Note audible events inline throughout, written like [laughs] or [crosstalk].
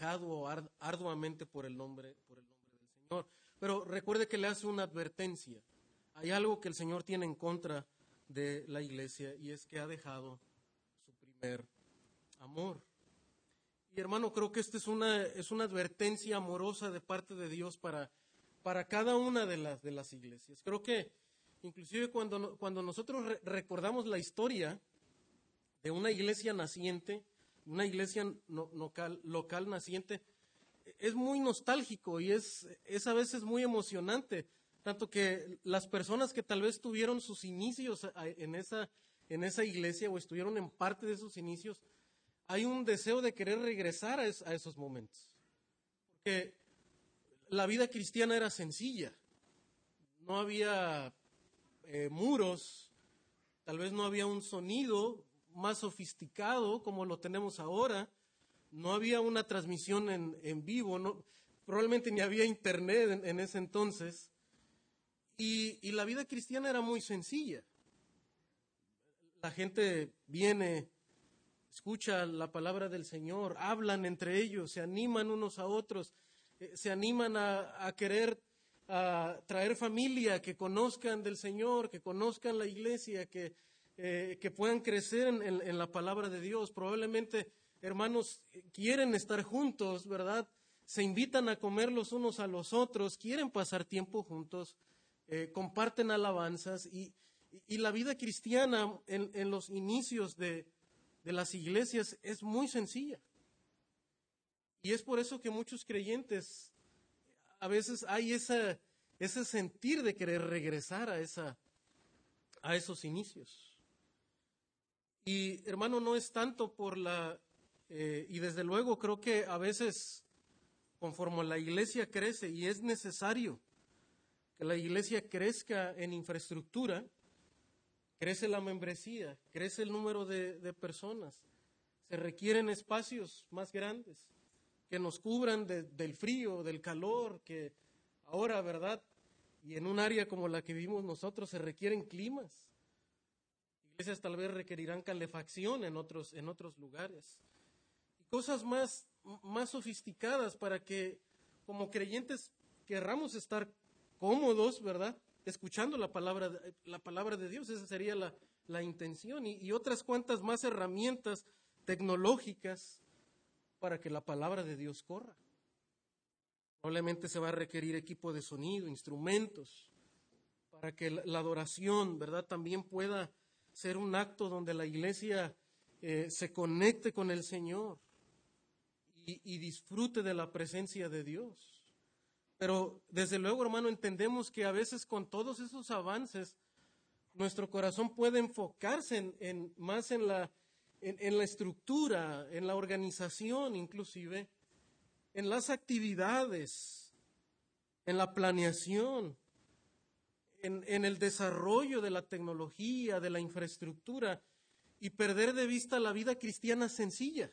trabajado arduamente por el nombre, por el nombre del Señor. Pero recuerde que le hace una advertencia. Hay algo que el Señor tiene en contra de la iglesia y es que ha dejado su primer amor. Y hermano, creo que esta es una, es una advertencia amorosa de parte de Dios para, para cada una de las, de las iglesias. Creo que inclusive cuando, cuando nosotros recordamos la historia de una iglesia naciente, una iglesia local, naciente, es muy nostálgico y es, es a veces muy emocionante, tanto que las personas que tal vez tuvieron sus inicios en esa, en esa iglesia o estuvieron en parte de sus inicios, hay un deseo de querer regresar a, esos momentos. Porque la vida cristiana era sencilla. No había eh, muros, tal vez no había un sonido más sofisticado como lo tenemos ahora, no había una transmisión en, vivo, no, probablemente ni había internet en, ese entonces. Y, y, la vida cristiana era muy sencilla. La gente viene escucha la palabra del Señor, hablan entre ellos, se animan unos a otros, eh, se animan a, querer traer familia, que conozcan del Señor, que conozcan la iglesia, que, eh, que puedan crecer en, la palabra de Dios. Probablemente, hermanos, quieren estar juntos, ¿verdad? Se invitan a comer los unos a los otros, quieren pasar tiempo juntos, eh, comparten alabanzas y, la vida cristiana en los inicios de, de las iglesias es muy sencilla. Y es por eso que muchos creyentes a veces hay ese sentir de querer regresar a, esa, a esos inicios. Y hermano, no es tanto por la, eh, y desde luego creo que a veces conforme la iglesia crece y es necesario que la iglesia crezca en infraestructura, crece la membresía, crece el número de, personas, se requieren espacios más grandes que nos cubran del frío, del calor, que ahora, ¿verdad? Y en un área como la que vivimos nosotros se requieren climas. Iglesias tal vez requerirán calefacción en otros, en otros lugares. Y cosas más, más sofisticadas para que como creyentes querramos estar cómodos, ¿verdad? escuchando la palabra, la palabra de Dios, esa sería la, intención, y, otras cuantas más herramientas tecnológicas para que la palabra de Dios corra. Probablemente se va a requerir equipo de sonido, instrumentos, para que la, adoración, ¿verdad?, también pueda ser un acto donde la iglesia eh, se conecte con el Señor y disfrute de la presencia de Dios. Pero desde luego, hermano, entendemos que a veces con todos esos avances, nuestro corazón puede enfocarse en, más en la, en, la estructura, en la organización inclusive, en las actividades, en la planeación, en, el desarrollo de la tecnología, de la infraestructura, y perder de vista la vida cristiana sencilla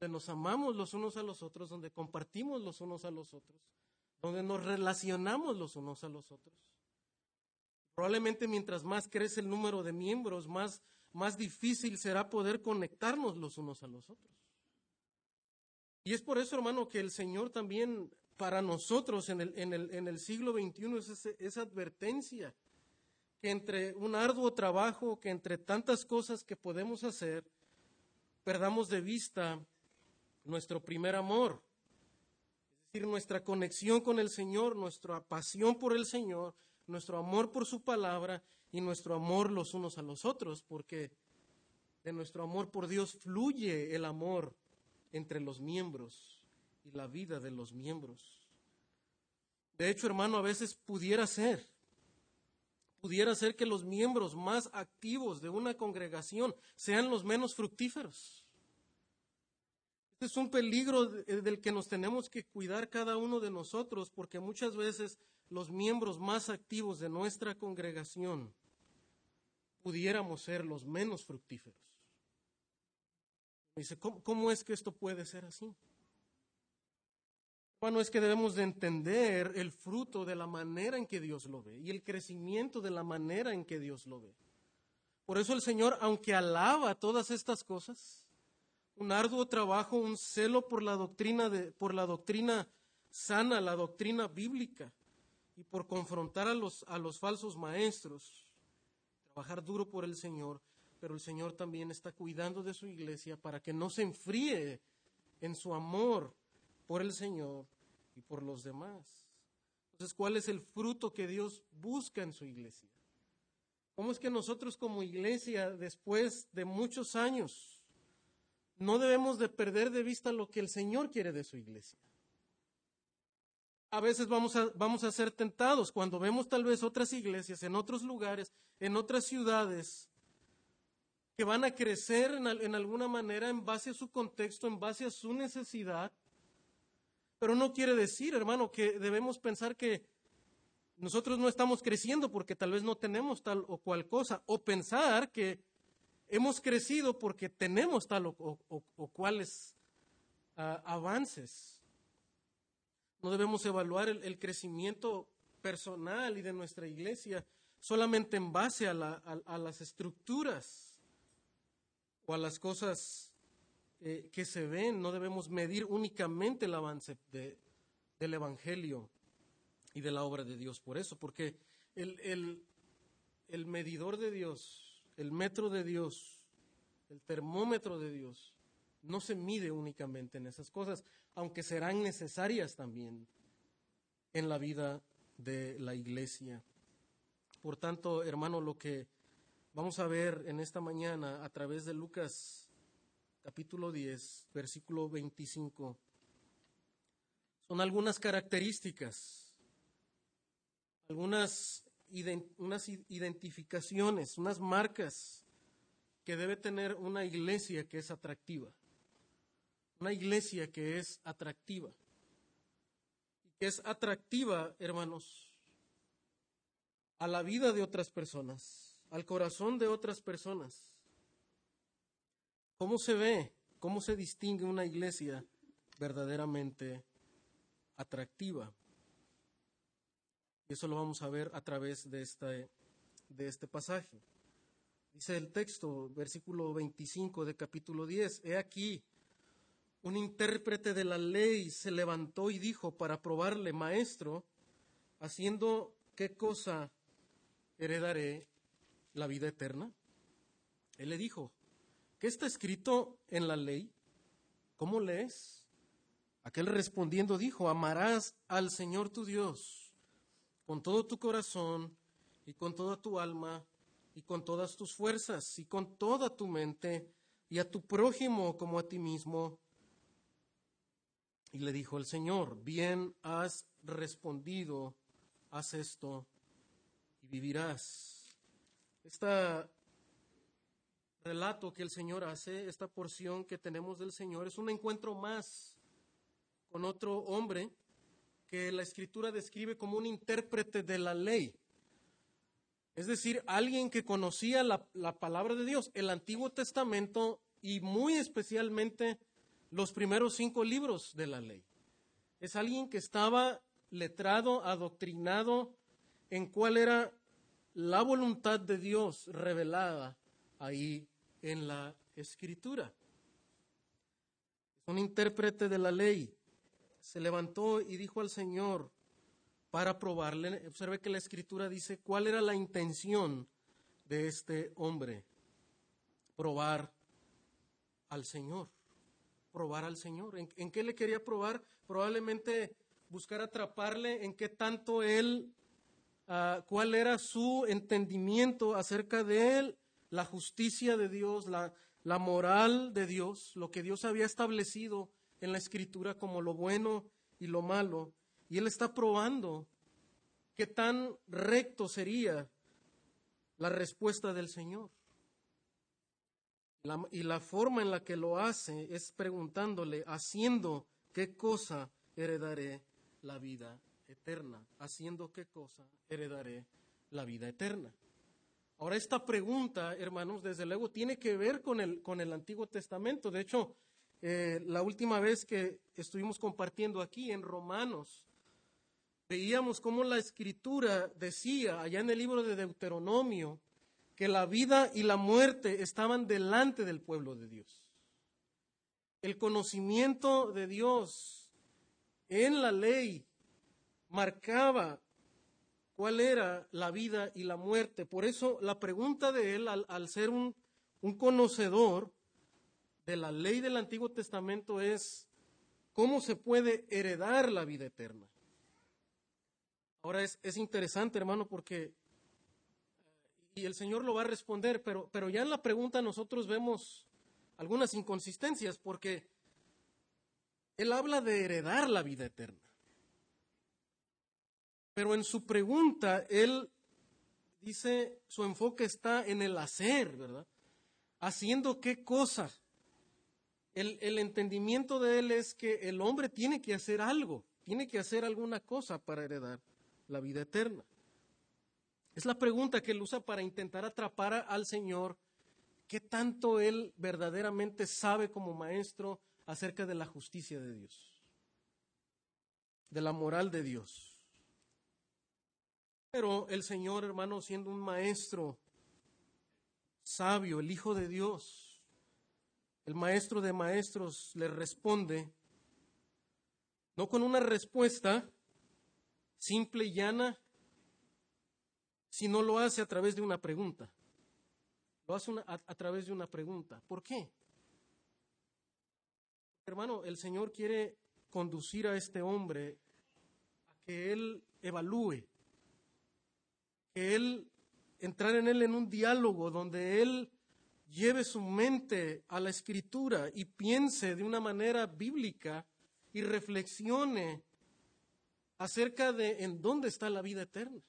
donde nos amamos los unos a los otros, donde compartimos los unos a los otros, donde nos relacionamos los unos a los otros. Probablemente mientras más crece el número de miembros, más, más difícil será poder conectarnos los unos a los otros. Y es por eso, hermano, que el Señor también para nosotros en el, siglo XXI es esa advertencia que entre un arduo trabajo, que entre tantas cosas que podemos hacer, perdamos de vista nuestro primer amor, es decir, nuestra conexión con el Señor, nuestra pasión por el Señor, nuestro amor por su palabra y nuestro amor los unos a los otros, porque de nuestro amor por Dios fluye el amor entre los miembros y la vida de los miembros. De hecho, hermano, a veces pudiera ser, pudiera ser que los miembros más activos de una congregación sean los menos fructíferos. Este es un peligro eh, del que nos tenemos que cuidar cada uno de nosotros, porque muchas veces los miembros más activos de nuestra congregación pudiéramos ser los menos fructíferos. Dice, ¿cómo, es que esto puede ser así? Bueno, es que debemos de entender el fruto de la manera en que Dios lo ve y el crecimiento de la manera en que Dios lo ve. Por eso el Señor, aunque alaba todas estas cosas, un arduo trabajo, un celo por la doctrina de, por la doctrina sana, la doctrina bíblica, y por confrontar a los, a los falsos maestros, trabajar duro por el Señor, pero el Señor también está cuidando de su iglesia para que no se enfríe en su amor por el Señor y por los demás. Entonces, ¿cuál es el fruto que Dios busca en su iglesia? ¿Cómo es que nosotros como iglesia, después de muchos años, no debemos de perder de vista lo que el Señor quiere de su iglesia? A veces vamos a, vamos a ser tentados cuando vemos tal vez otras iglesias en otros lugares, en otras ciudades, que van a crecer en, en alguna manera en base a su contexto, en base a su necesidad. Pero no quiere decir, hermano, que debemos pensar que nosotros no estamos creciendo porque tal vez no tenemos tal o cual cosa, o pensar que hemos crecido porque tenemos tal o, cuales ah, avances. No debemos evaluar el, crecimiento personal y de nuestra iglesia solamente en base a, las estructuras o a las cosas eh, que se ven. No debemos medir únicamente el avance del Evangelio y de la obra de Dios. Por eso, porque el, el medidor de Dios, el metro de Dios, el termómetro de Dios, no se mide únicamente en esas cosas, aunque serán necesarias también en la vida de la iglesia. Por tanto, hermano, lo que vamos a ver en esta mañana a través de Lucas capítulo 10, versículo 25, son algunas características algunas unas identificaciones, unas marcas que debe tener una iglesia que es atractiva. Una iglesia que es atractiva. Que es atractiva, hermanos, a la vida de otras personas, al corazón de otras personas. ¿Cómo se ve, cómo se distingue una iglesia verdaderamente atractiva? Y eso lo vamos a ver a través de este, de este pasaje. Dice el texto, versículo 25 de capítulo 10, He aquí, un intérprete de la ley se levantó y dijo para probarle, Maestro, haciendo qué cosa heredaré la vida eterna. Él le dijo, ¿qué está escrito en la ley? ¿Cómo lees? Aquel respondiendo dijo, amarás al Señor tu Dios con todo tu corazón y con toda tu alma y con todas tus fuerzas y con toda tu mente y a tu prójimo como a ti mismo. Y le dijo el Señor, bien has respondido, haz esto y vivirás. Este relato que el Señor hace, esta porción que tenemos del Señor, es un encuentro más con otro hombre que la escritura describe como un intérprete de la ley. Es decir, alguien que conocía la, palabra de Dios, el Antiguo Testamento y muy especialmente los primeros cinco libros de la ley. Es alguien que estaba letrado, adoctrinado en cuál era la voluntad de Dios revelada ahí en la escritura. Es un intérprete de la ley se levantó y dijo al Señor para probarle. Observe que la escritura dice cuál era la intención de este hombre. Probar al Señor. Probar al Señor. ¿En, qué le quería probar? Probablemente buscar atraparle en qué tanto él, ah, cuál era su entendimiento acerca de él, la justicia de Dios, la, la moral de Dios, lo que Dios había establecido en la escritura como lo bueno y lo malo. Y él está probando qué tan recto sería la respuesta del Señor. y la forma en la que lo hace es preguntándole, haciendo qué cosa heredaré la vida eterna, haciendo qué cosa heredaré la vida eterna. Ahora esta pregunta, hermanos, desde luego tiene que ver con el, con el Antiguo Testamento. De hecho, eh, la última vez que estuvimos compartiendo aquí en Romanos, veíamos cómo la escritura decía allá en el libro de Deuteronomio que la vida y la muerte estaban delante del pueblo de Dios. el conocimiento de Dios en la ley marcaba cuál era la vida y la muerte. Por eso la pregunta de él, al, ser un, conocedor de la ley del Antiguo Testamento, es cómo se puede heredar la vida eterna. Ahora es, es interesante, hermano, porque y el Señor lo va a responder, pero ya en la pregunta nosotros vemos algunas inconsistencias, porque Él habla de heredar la vida eterna. Pero en su pregunta, Él dice, su enfoque está en el hacer, ¿verdad? Haciendo qué cosa. El, el entendimiento de Él es que el hombre tiene que hacer algo, tiene que hacer alguna cosa para heredar la vida eterna. Es la pregunta que él usa para intentar atrapar al Señor. ¿Qué tanto él verdaderamente sabe como maestro acerca de la justicia de Dios? De la moral de Dios. Pero el Señor, hermano, siendo un maestro sabio, el Hijo de Dios, el maestro de maestros le responde, no con una respuesta simple y llana, si no lo hace a través de una pregunta. Lo hace a, través de una pregunta. ¿Por qué? Hermano, el Señor quiere conducir a este hombre a que él evalúe, que él entrar en él en un diálogo donde él lleve su mente a la escritura y piense de una manera bíblica y reflexione acerca de en dónde está la vida eterna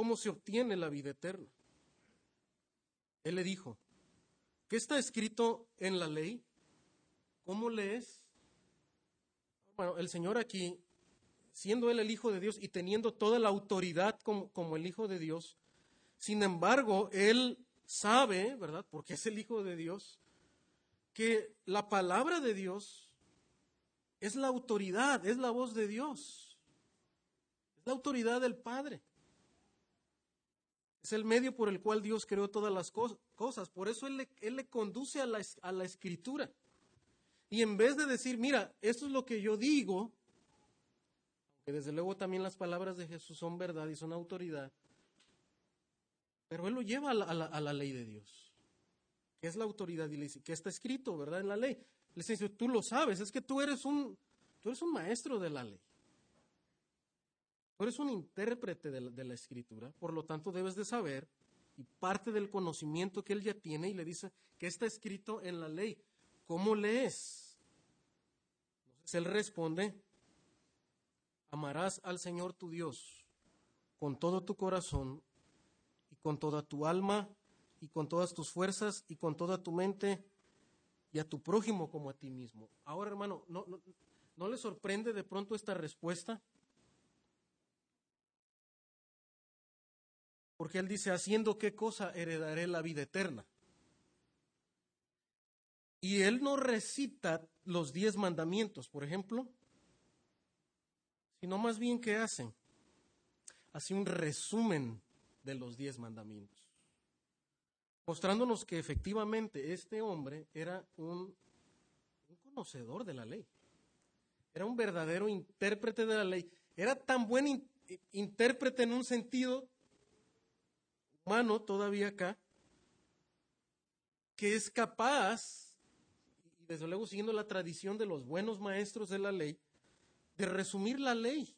cómo se obtiene la vida eterna. Él le dijo, ¿qué está escrito en la ley? ¿Cómo lees? Bueno, el Señor aquí, siendo Él el Hijo de Dios y teniendo toda la autoridad como, como el Hijo de Dios, sin embargo, Él sabe, ¿verdad? Porque es el Hijo de Dios, que la palabra de Dios es la autoridad, es la voz de Dios, es la autoridad del Padre. Es el medio por el cual Dios creó todas las cosas. Por eso Él le, conduce a la, a la, escritura. Y en vez de decir, mira, esto es lo que yo digo, que desde luego también las palabras de Jesús son verdad y son autoridad, pero Él lo lleva a la, ley de Dios, que es la autoridad, y le dice, que está escrito, ¿verdad? En la ley. Le dice, tú lo sabes, es que tú eres un, tú eres un maestro de la ley. Tú eres un intérprete de la, escritura, por lo tanto debes de saber, y parte del conocimiento que él ya tiene, y le dice que está escrito en la ley. ¿Cómo lees? Entonces él responde, amarás al Señor tu Dios con todo tu corazón y con toda tu alma y con todas tus fuerzas y con toda tu mente y a tu prójimo como a ti mismo. Ahora, hermano, ¿no, no, no le sorprende de pronto esta respuesta? Porque él dice, haciendo qué cosa heredaré la vida eterna. Y él no recita los diez mandamientos, por ejemplo, sino más bien que hacen. Hace un resumen de los diez mandamientos, mostrándonos que efectivamente este hombre era un, un conocedor de la ley, era un verdadero intérprete de la ley, era tan buen intérprete en un sentido humano todavía acá, que es capaz, y desde luego siguiendo la tradición de los buenos maestros de la ley, de resumir la ley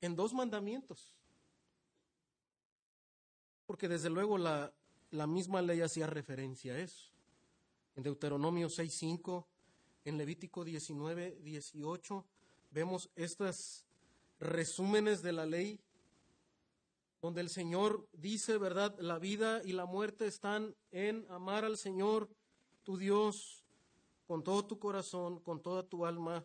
en dos mandamientos. Porque desde luego la, la misma ley hacía referencia a eso. En Deuteronomio 6.5, en Levítico 19, 18, vemos estos resúmenes de la ley donde el Señor dice, ¿verdad? La vida y la muerte están en amar al Señor, tu Dios, con todo tu corazón, con toda tu alma,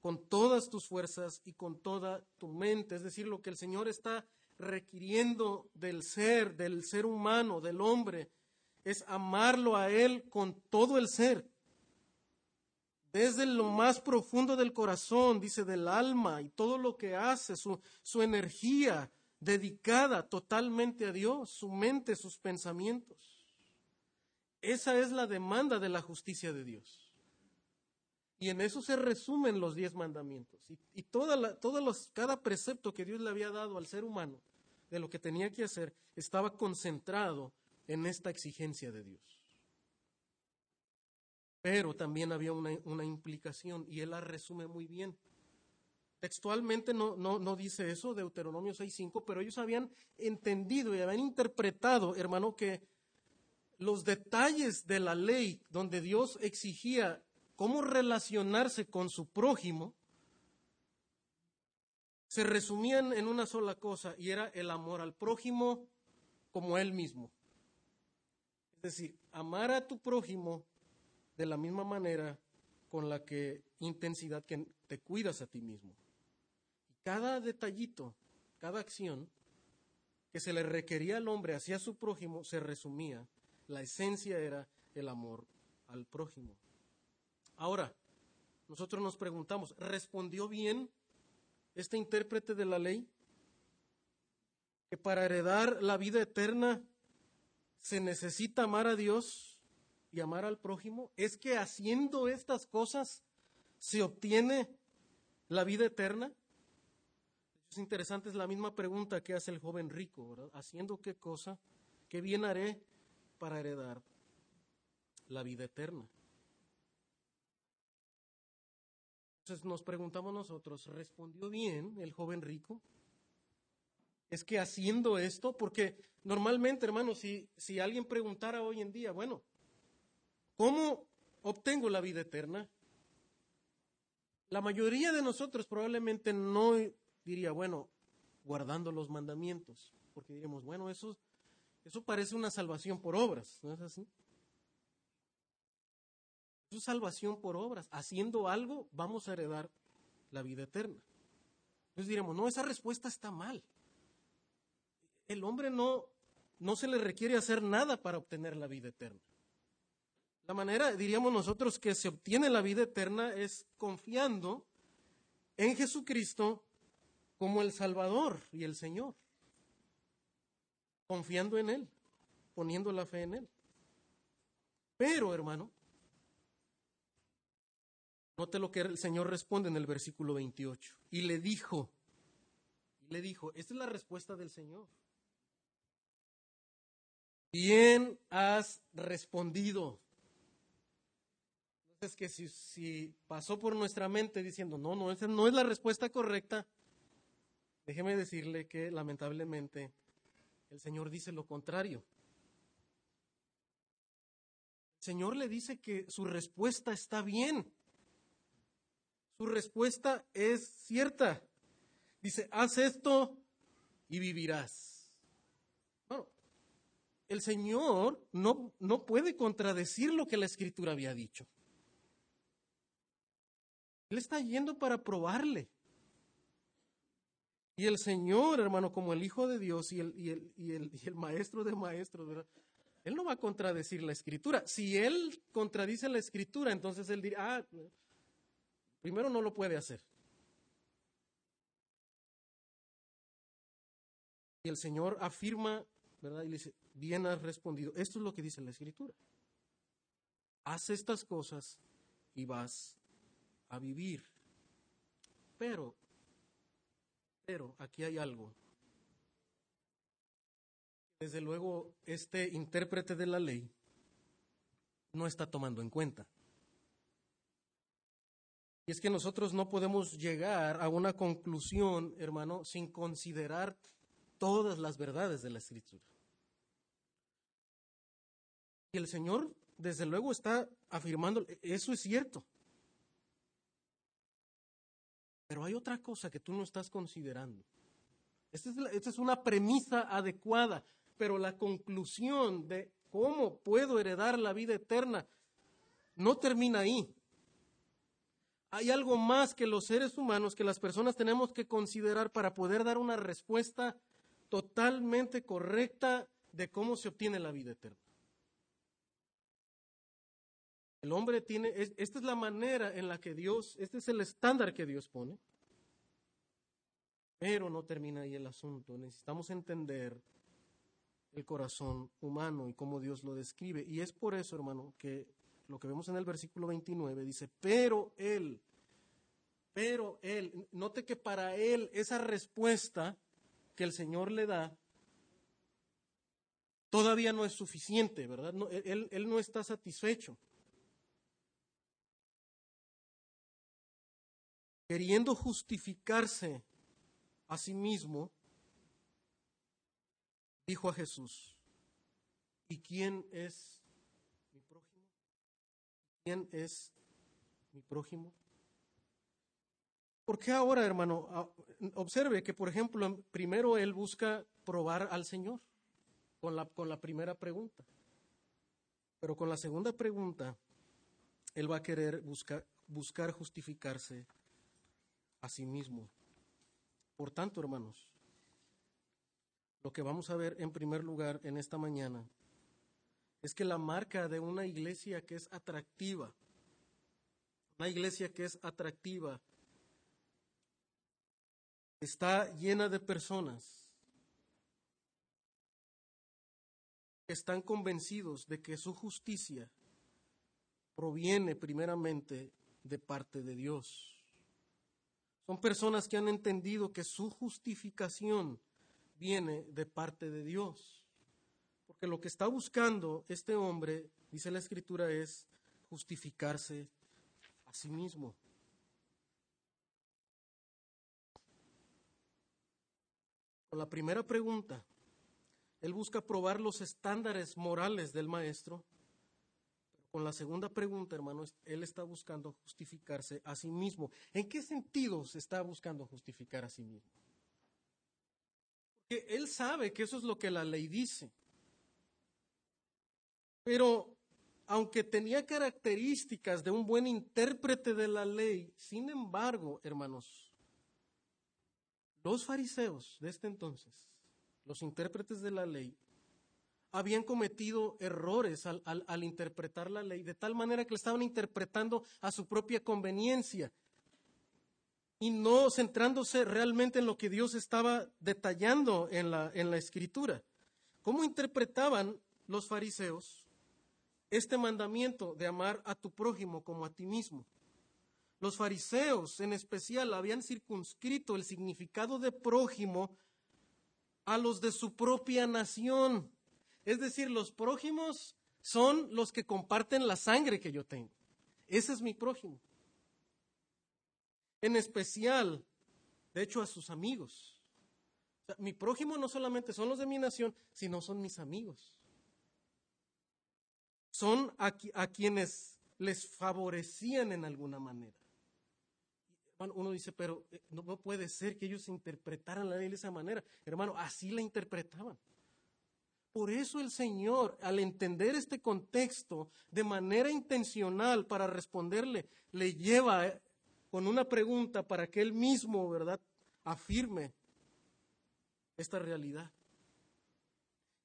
con todas tus fuerzas y con toda tu mente. Es decir, lo que el Señor está requiriendo del ser, del ser humano, del hombre, es amarlo a Él con todo el ser. Desde lo más profundo del corazón, dice, del alma y todo lo que hace, su, su energía, dedicada totalmente a Dios, su mente, sus pensamientos. Esa es la demanda de la justicia de Dios. Y en eso se resumen los diez mandamientos. Y, toda la, todos los, cada precepto que Dios le había dado al ser humano de lo que tenía que hacer estaba concentrado en esta exigencia de Dios. Pero también había una, una implicación y él la resume muy bien. Textualmente no, no, no dice eso, Deuteronomio 6.5, pero ellos habían entendido y habían interpretado, hermano, que los detalles de la ley donde Dios exigía cómo relacionarse con su prójimo, se resumían en una sola cosa y era el amor al prójimo como él mismo. Es decir, amar a tu prójimo de la misma manera con la que intensidad que te cuidas a ti mismo. Cada detallito, cada acción que se le requería al hombre hacia su prójimo se resumía. La esencia era el amor al prójimo. Ahora, nosotros nos preguntamos, ¿respondió bien este intérprete de la ley? Que para heredar la vida eterna se necesita amar a Dios y amar al prójimo. ¿Es que haciendo estas cosas se obtiene la vida eterna? Es interesante, es la misma pregunta que hace el joven rico, ¿verdad? ¿Haciendo qué cosa? ¿Qué bien haré para heredar la vida eterna? Entonces nos preguntamos nosotros, ¿respondió bien el joven rico? Es que haciendo esto, porque normalmente, hermano, si, si alguien preguntara hoy en día, bueno, ¿cómo obtengo la vida eterna? La mayoría de nosotros probablemente no diría, bueno, guardando los mandamientos, porque diríamos, bueno, eso, eso parece una salvación por obras, ¿no es así? Eso es salvación por obras. Haciendo algo vamos a heredar la vida eterna. Entonces diríamos, no, esa respuesta está mal. El hombre no, no se le requiere hacer nada para obtener la vida eterna. La manera, diríamos nosotros, que se obtiene la vida eterna es confiando en Jesucristo como el Salvador y el Señor, confiando en Él, poniendo la fe en Él. Pero, hermano, note lo que el Señor responde en el versículo 28. Y le dijo, y le dijo, esta es la respuesta del Señor. Bien has respondido. Es que si, si, pasó por nuestra mente diciendo, no, no, esa no es la respuesta correcta, Déjeme decirle que lamentablemente el Señor dice lo contrario. El Señor le dice que su respuesta está bien. Su respuesta es cierta. Dice, haz esto y vivirás. El Señor no, no puede contradecir lo que la Escritura había dicho. Él está yendo para probarle. Y el Señor, hermano, como el Hijo de Dios y el, y el, y el, y el Maestro de Maestros, Él no va a contradecir la Escritura. Si Él contradice la Escritura, entonces Él dirá, ah, primero no lo puede hacer. Y el Señor afirma, ¿verdad? Y le dice, bien has respondido. Esto es lo que dice la Escritura. Haz estas cosas y vas a vivir. Pero pero aquí hay algo. Desde luego, este intérprete de la ley no está tomando en cuenta. Y es que nosotros no podemos llegar a una conclusión, hermano, sin considerar todas las verdades de la Escritura. Y el Señor, desde luego, está afirmando, eso es cierto. Pero hay otra cosa que tú no estás considerando. Esta es, una premisa adecuada, pero la conclusión de cómo puedo heredar la vida eterna no termina ahí. Hay algo más que los seres humanos, que las personas tenemos que considerar para poder dar una respuesta totalmente correcta de cómo se obtiene la vida eterna. El hombre tiene, esta es la manera en la que Dios, este es el estándar que Dios pone. Pero no termina ahí el asunto. Necesitamos entender el corazón humano y cómo Dios lo describe. Y es por eso, hermano, que lo que vemos en el versículo 29 dice, pero Él, pero Él, note que para Él esa respuesta que el Señor le da todavía no es suficiente, ¿verdad? él, él no está satisfecho. Queriendo justificarse a sí mismo, dijo a Jesús, ¿y quién es? ¿Quién es mi prójimo? ¿Por qué ahora, hermano? Ah, observe que, por ejemplo, primero él busca probar al Señor con la, con la primera pregunta. Pero con la segunda pregunta, él va a querer buscar justificarse a sí mismo. Por tanto, hermanos, lo que vamos a ver en primer lugar en esta mañana es que la marca de una iglesia que es atractiva, una iglesia que es atractiva, está llena de personas que están convencidos de que su justicia proviene primeramente de parte de Dios. Son personas que han entendido que su justificación viene de parte de Dios. Porque lo que está buscando este hombre, dice la escritura, es justificarse a sí mismo. Con la primera pregunta, él busca probar los estándares morales del maestro. con la segunda pregunta, hermanos, él está buscando justificarse a sí mismo. ¿En qué sentido se está buscando justificar a sí mismo? Porque él sabe que eso es lo que la ley dice. Pero aunque tenía características de un buen intérprete de la ley, sin embargo, hermanos, los fariseos de este entonces los intérpretes de la ley, habían cometido errores al, interpretar la ley, de tal manera que le estaban interpretando a su propia conveniencia y no centrándose realmente en lo que Dios estaba detallando la, en la escritura. ¿Cómo interpretaban los fariseos este mandamiento de amar a tu prójimo como a ti mismo? Los fariseos en especial habían circunscrito el significado de prójimo a los de su propia nación. Es decir, los prójimos son los que comparten la sangre que yo tengo. Ese es mi prójimo. En especial, de hecho, a sus amigos. mi prójimo no solamente son los de mi nación, sino son mis amigos. Son a, quienes les favorecían en alguna manera uno dice, pero eh, no, puede ser que ellos interpretaran la ley de esa manera. Hermano, así la interpretaban. Por eso el Señor, al entender este contexto de manera intencional para responderle, le lleva eh, con una pregunta para que él mismo, ¿verdad?, afirme esta realidad.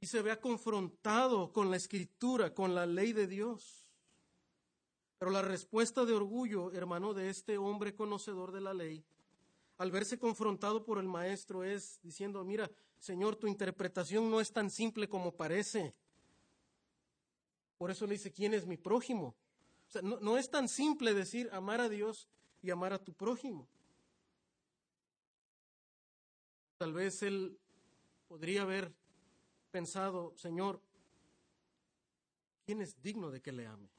Y se vea confrontado con la escritura, con la ley de Dios. Pero la respuesta de orgullo, hermano, de este hombre conocedor de la ley, al verse confrontado por el maestro, es diciendo, mira, Señor, tu interpretación no es tan simple como parece. Por eso le dice, ¿quién es mi prójimo? O sea, no, no es tan simple decir amar a Dios y amar a tu prójimo. Tal vez él podría haber pensado, Señor, ¿quién es digno de que le ame?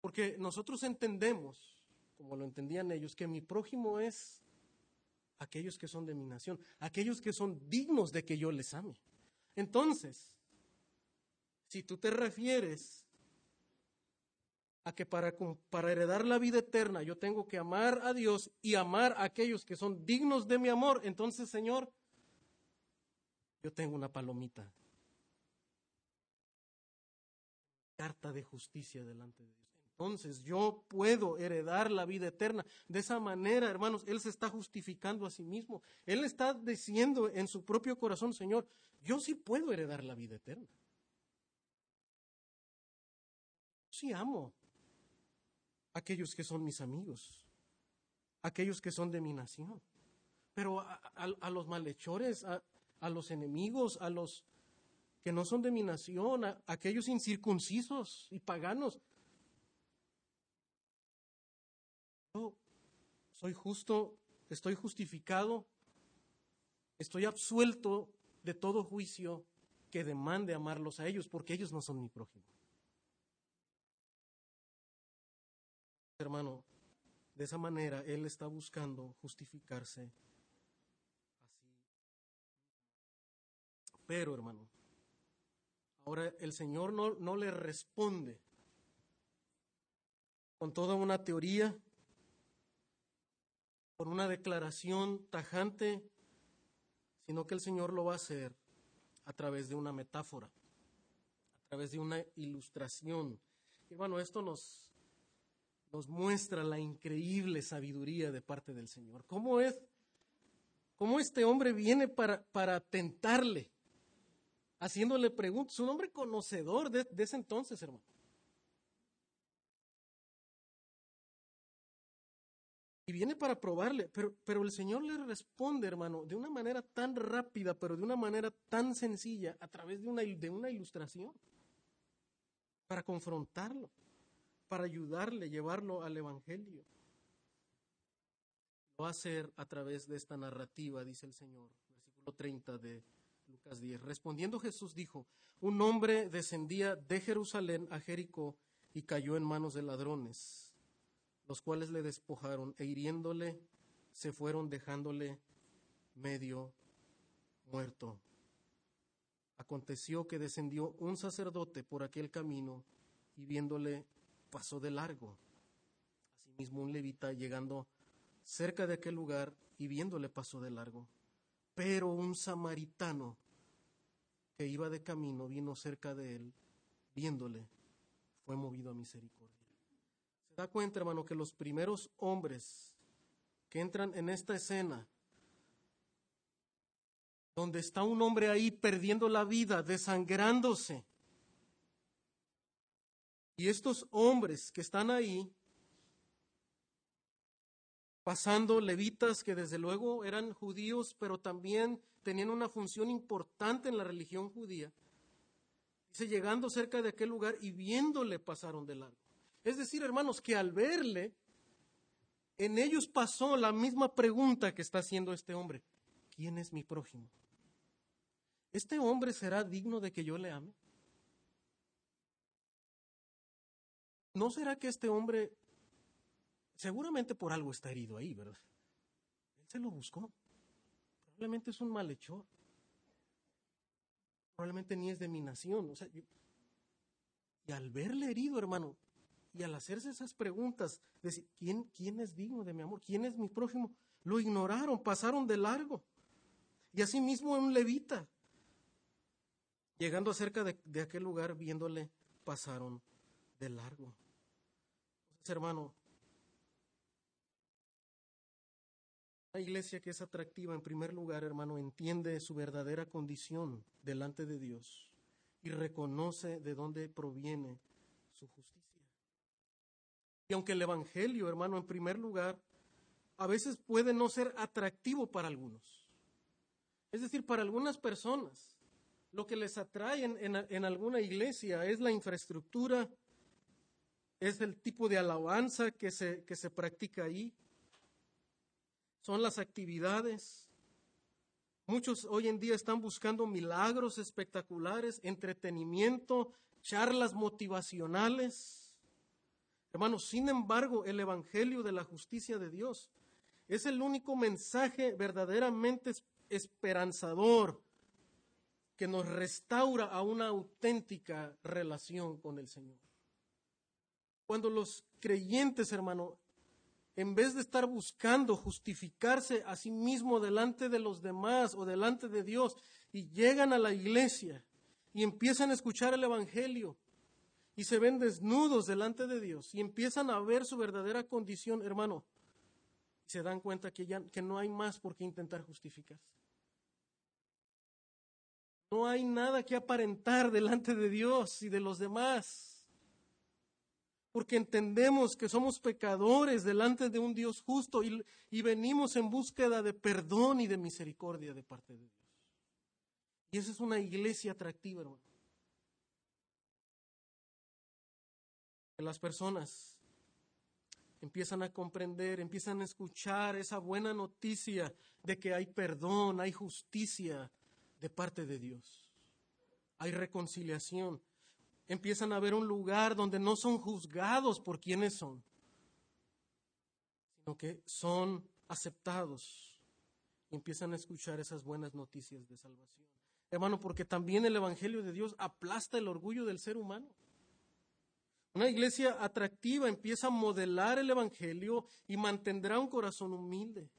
Porque nosotros entendemos, como lo entendían ellos, que mi prójimo es aquellos que son de mi nación, aquellos que son dignos de que yo les ame. Entonces, si tú te refieres a que para, para, heredar la vida eterna yo tengo que amar a Dios y amar a aquellos que son dignos de mi amor, entonces, Señor, yo tengo una palomita. Carta de justicia delante de Dios entonces yo puedo heredar la vida eterna. De esa manera, hermanos, Él se está justificando a sí mismo. Él está diciendo en su propio corazón, Señor, yo sí puedo heredar la vida eterna. Sí amo a aquellos que son mis amigos, aquellos que son de mi nación. Pero a, los malhechores, a, a los enemigos, a los que no son de mi nación, a aquellos incircuncisos y paganos. Yo soy justo, estoy justificado, estoy absuelto de todo juicio que demande amarlos a ellos, porque ellos no son mi prójimo. Hermano, de esa manera él está buscando justificarse Pero, hermano, ahora el Señor no, no le responde con toda una teoría, con una declaración tajante, sino que el Señor lo va a hacer a través de una metáfora, a través de una ilustración. Y bueno, esto nos, nos muestra la increíble sabiduría de parte del Señor. ¿Cómo es? ¿Cómo este hombre viene para, para tentarle? Haciéndole preguntas. Un hombre conocedor de, de ese entonces, hermano. Y viene para probarle, pero, pero el Señor le responde, hermano, de una manera tan rápida, pero de una manera tan sencilla, a través de una, de una ilustración, para confrontarlo, para ayudarle, llevarlo al Evangelio. Lo va a hacer a través de esta narrativa, dice el Señor, versículo 30 de Lucas 10. Respondiendo Jesús dijo, un hombre descendía de Jerusalén a Jericó y cayó en manos de ladrones los cuales le despojaron e hiriéndole se fueron dejándole medio muerto. Aconteció que descendió un sacerdote por aquel camino y viéndole pasó de largo. Asimismo un levita llegando cerca de aquel lugar y viéndole pasó de largo. Pero un samaritano que iba de camino vino cerca de él, viéndole, fue movido a misericordia. Da cuenta, hermano, que los primeros hombres que entran en esta escena, donde está un hombre ahí perdiendo la vida, desangrándose, y estos hombres que están ahí, pasando levitas que desde luego eran judíos, pero también tenían una función importante en la religión judía, dice, llegando cerca de aquel lugar y viéndole pasaron de largo. Es decir, hermanos, que al verle, en ellos pasó la misma pregunta que está haciendo este hombre. ¿Quién es mi prójimo? ¿Este hombre será digno de que yo le ame? ¿No será que este hombre, seguramente por algo está herido ahí, ¿verdad? Él se lo buscó. Probablemente es un malhechor. Probablemente ni es de mi nación. O sea, y al verle herido, hermano, y al hacerse esas preguntas, decir, ¿quién, ¿quién es digno de mi amor? ¿Quién es mi prójimo? Lo ignoraron, pasaron de largo. Y asimismo un levita, llegando cerca de, de aquel lugar, viéndole, pasaron de largo. Entonces, hermano, la iglesia que es atractiva, en primer lugar, hermano, entiende su verdadera condición delante de Dios y reconoce de dónde proviene su justicia. Y aunque el Evangelio, hermano, en primer lugar, a veces puede no ser atractivo para algunos. Es decir, para algunas personas, lo que les atrae en, alguna iglesia es la infraestructura, es el tipo de alabanza que se, que se practica ahí, son las actividades. Muchos hoy en día están buscando milagros espectaculares, entretenimiento, charlas motivacionales. Hermanos, sin embargo, el Evangelio de la justicia de Dios es el único mensaje verdaderamente esperanzador que nos restaura a una auténtica relación con el Señor. Cuando los creyentes, hermano, en vez de estar buscando justificarse a sí mismo delante de los demás o delante de Dios, y llegan a la iglesia y empiezan a escuchar el Evangelio, y se ven desnudos delante de Dios y empiezan a ver su verdadera condición, hermano, se dan cuenta que ya que no hay más por qué intentar justificarse. No hay nada que aparentar delante de Dios y de los demás. Porque entendemos que somos pecadores delante de un Dios justo y, venimos en búsqueda de perdón y de misericordia de parte de Dios. Y esa es una iglesia atractiva, hermano. Las personas empiezan a comprender, empiezan a escuchar esa buena noticia de que hay perdón, hay justicia de parte de Dios. Hay reconciliación. Empiezan a ver un lugar donde no son juzgados por quienes son, sino que son aceptados y empiezan a escuchar esas buenas noticias de salvación. Hermano, porque también el Evangelio de Dios aplasta el orgullo del ser humano. Una iglesia atractiva empieza a modelar el Evangelio y mantendrá un corazón humilde.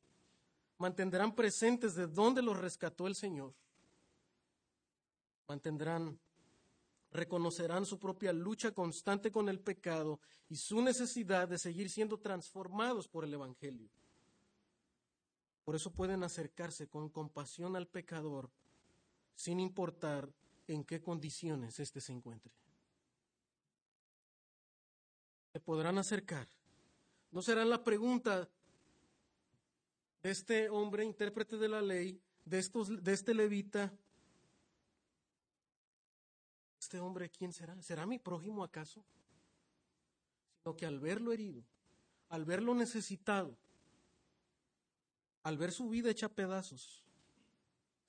Mantendrán presentes de dónde los rescató el Señor. Mantendrán, reconocerán su propia lucha constante con el pecado y su necesidad de seguir siendo transformados por el Evangelio. Por eso pueden acercarse con compasión al pecador sin importar en qué condiciones éste se encuentre. Se podrán acercar. No será la pregunta de este hombre, intérprete de la ley, de, estos, de este levita. ¿Este hombre quién será? ¿Será mi prójimo acaso? Sino que al verlo herido, al verlo necesitado, al ver su vida hecha pedazos,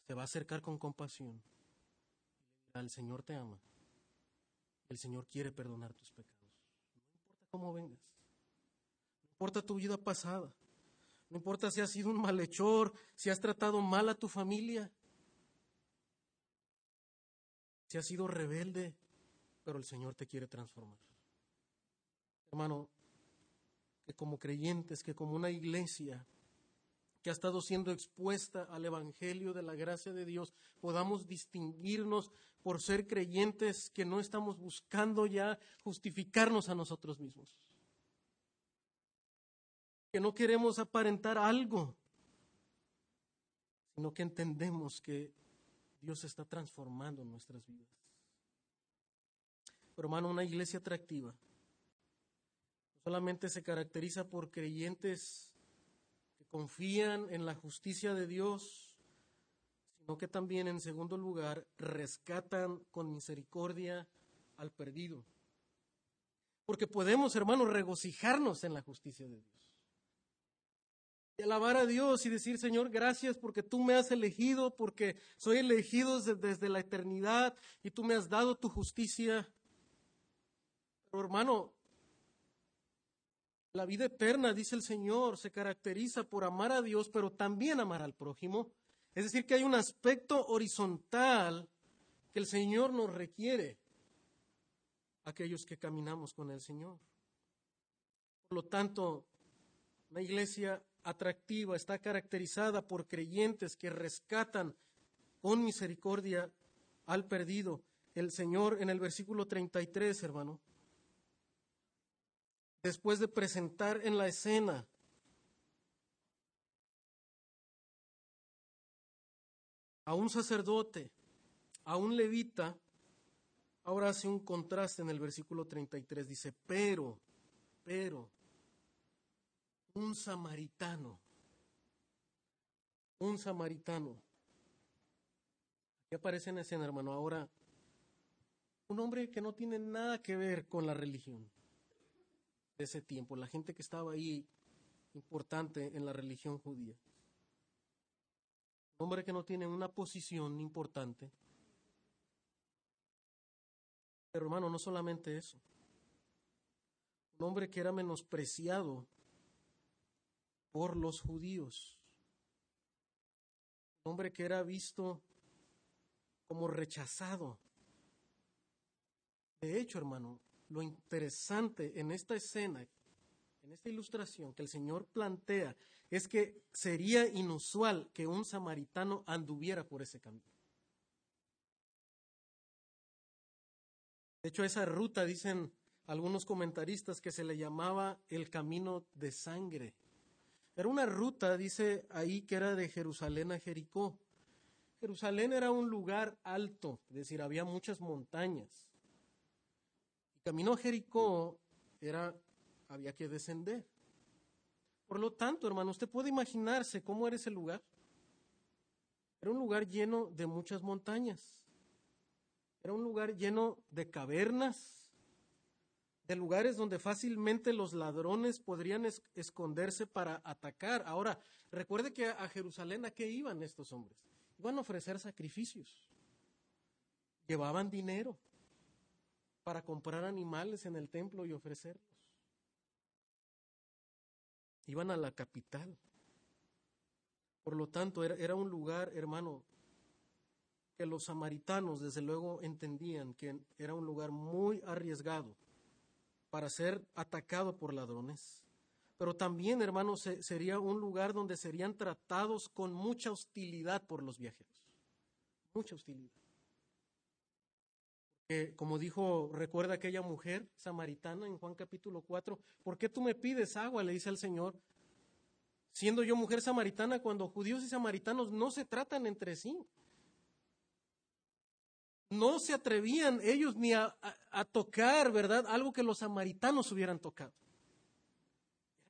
se va a acercar con compasión. El Señor te ama. El Señor quiere perdonar tus pecados. No importa cómo vengas. No importa tu vida pasada. No importa si has sido un malhechor, si has tratado mal a tu familia, si has sido rebelde, pero el Señor te quiere transformar. Hermano, que como creyentes, que como una iglesia, que ha estado siendo expuesta al Evangelio de la gracia de Dios, podamos distinguirnos por ser creyentes que no estamos buscando ya justificarnos a nosotros mismos, que no queremos aparentar algo, sino que entendemos que Dios está transformando nuestras vidas. Pero hermano, una iglesia atractiva solamente se caracteriza por creyentes confían en la justicia de Dios, sino que también, en segundo lugar, rescatan con misericordia al perdido. Porque podemos, hermanos, regocijarnos en la justicia de Dios. Alabar a Dios y decir, Señor, gracias porque tú me has elegido, porque soy elegido desde, la eternidad y tú me has dado tu justicia. Pero hermano, la vida eterna, dice el Señor, se caracteriza por amar a Dios, pero también amar al prójimo. Es decir, que hay un aspecto horizontal que el Señor nos requiere, aquellos que caminamos con el Señor. Por lo tanto, la iglesia atractiva está caracterizada por creyentes que rescatan con misericordia al perdido. El Señor en el versículo 33, hermano, después de presentar en la escena a un sacerdote, a un levita, ahora hace un contraste en el versículo 33. Dice, pero, pero, un samaritano, un samaritano. Aquí aparece en escena, hermano, ahora un hombre que no tiene nada que ver con la religión de ese tiempo, la gente que estaba ahí importante en la religión judía. Un hombre que no tiene una posición importante. Pero hermano, no solamente eso. Un hombre que era menospreciado por los judíos. Un hombre que era visto como rechazado. De hecho, hermano, lo interesante en esta escena, en esta ilustración que el Señor plantea, es que sería inusual que un samaritano anduviera por ese camino. De hecho, esa ruta, dicen algunos comentaristas, que se le llamaba el camino de sangre. Era una ruta, dice ahí, que era de Jerusalén a Jericó. Jerusalén era un lugar alto, es decir, había muchas montañas camino a Jericó era, había que descender. Por lo tanto, hermano, usted puede imaginarse cómo era ese lugar. Era un lugar lleno de muchas montañas. Era un lugar lleno de cavernas, de lugares donde fácilmente los ladrones podrían esconderse para atacar. Ahora, recuerde que a Jerusalén a qué iban estos hombres? Iban a ofrecer sacrificios. Llevaban dinero para comprar animales en el templo y ofrecerlos. Iban a la capital. Por lo tanto, era, era un lugar, hermano, que los samaritanos desde luego entendían que era un lugar muy arriesgado para ser atacado por ladrones, pero también, hermanos, sería un lugar donde serían tratados con mucha hostilidad por los viajeros, mucha hostilidad. como dijo, recuerda aquella mujer samaritana en Juan capítulo 4, ¿por qué tú me pides agua? Le dice al Señor, siendo yo mujer samaritana, cuando judíos y samaritanos no se tratan entre sí no se atrevían ellos ni a, tocar, ¿verdad? Algo que los samaritanos hubieran tocado.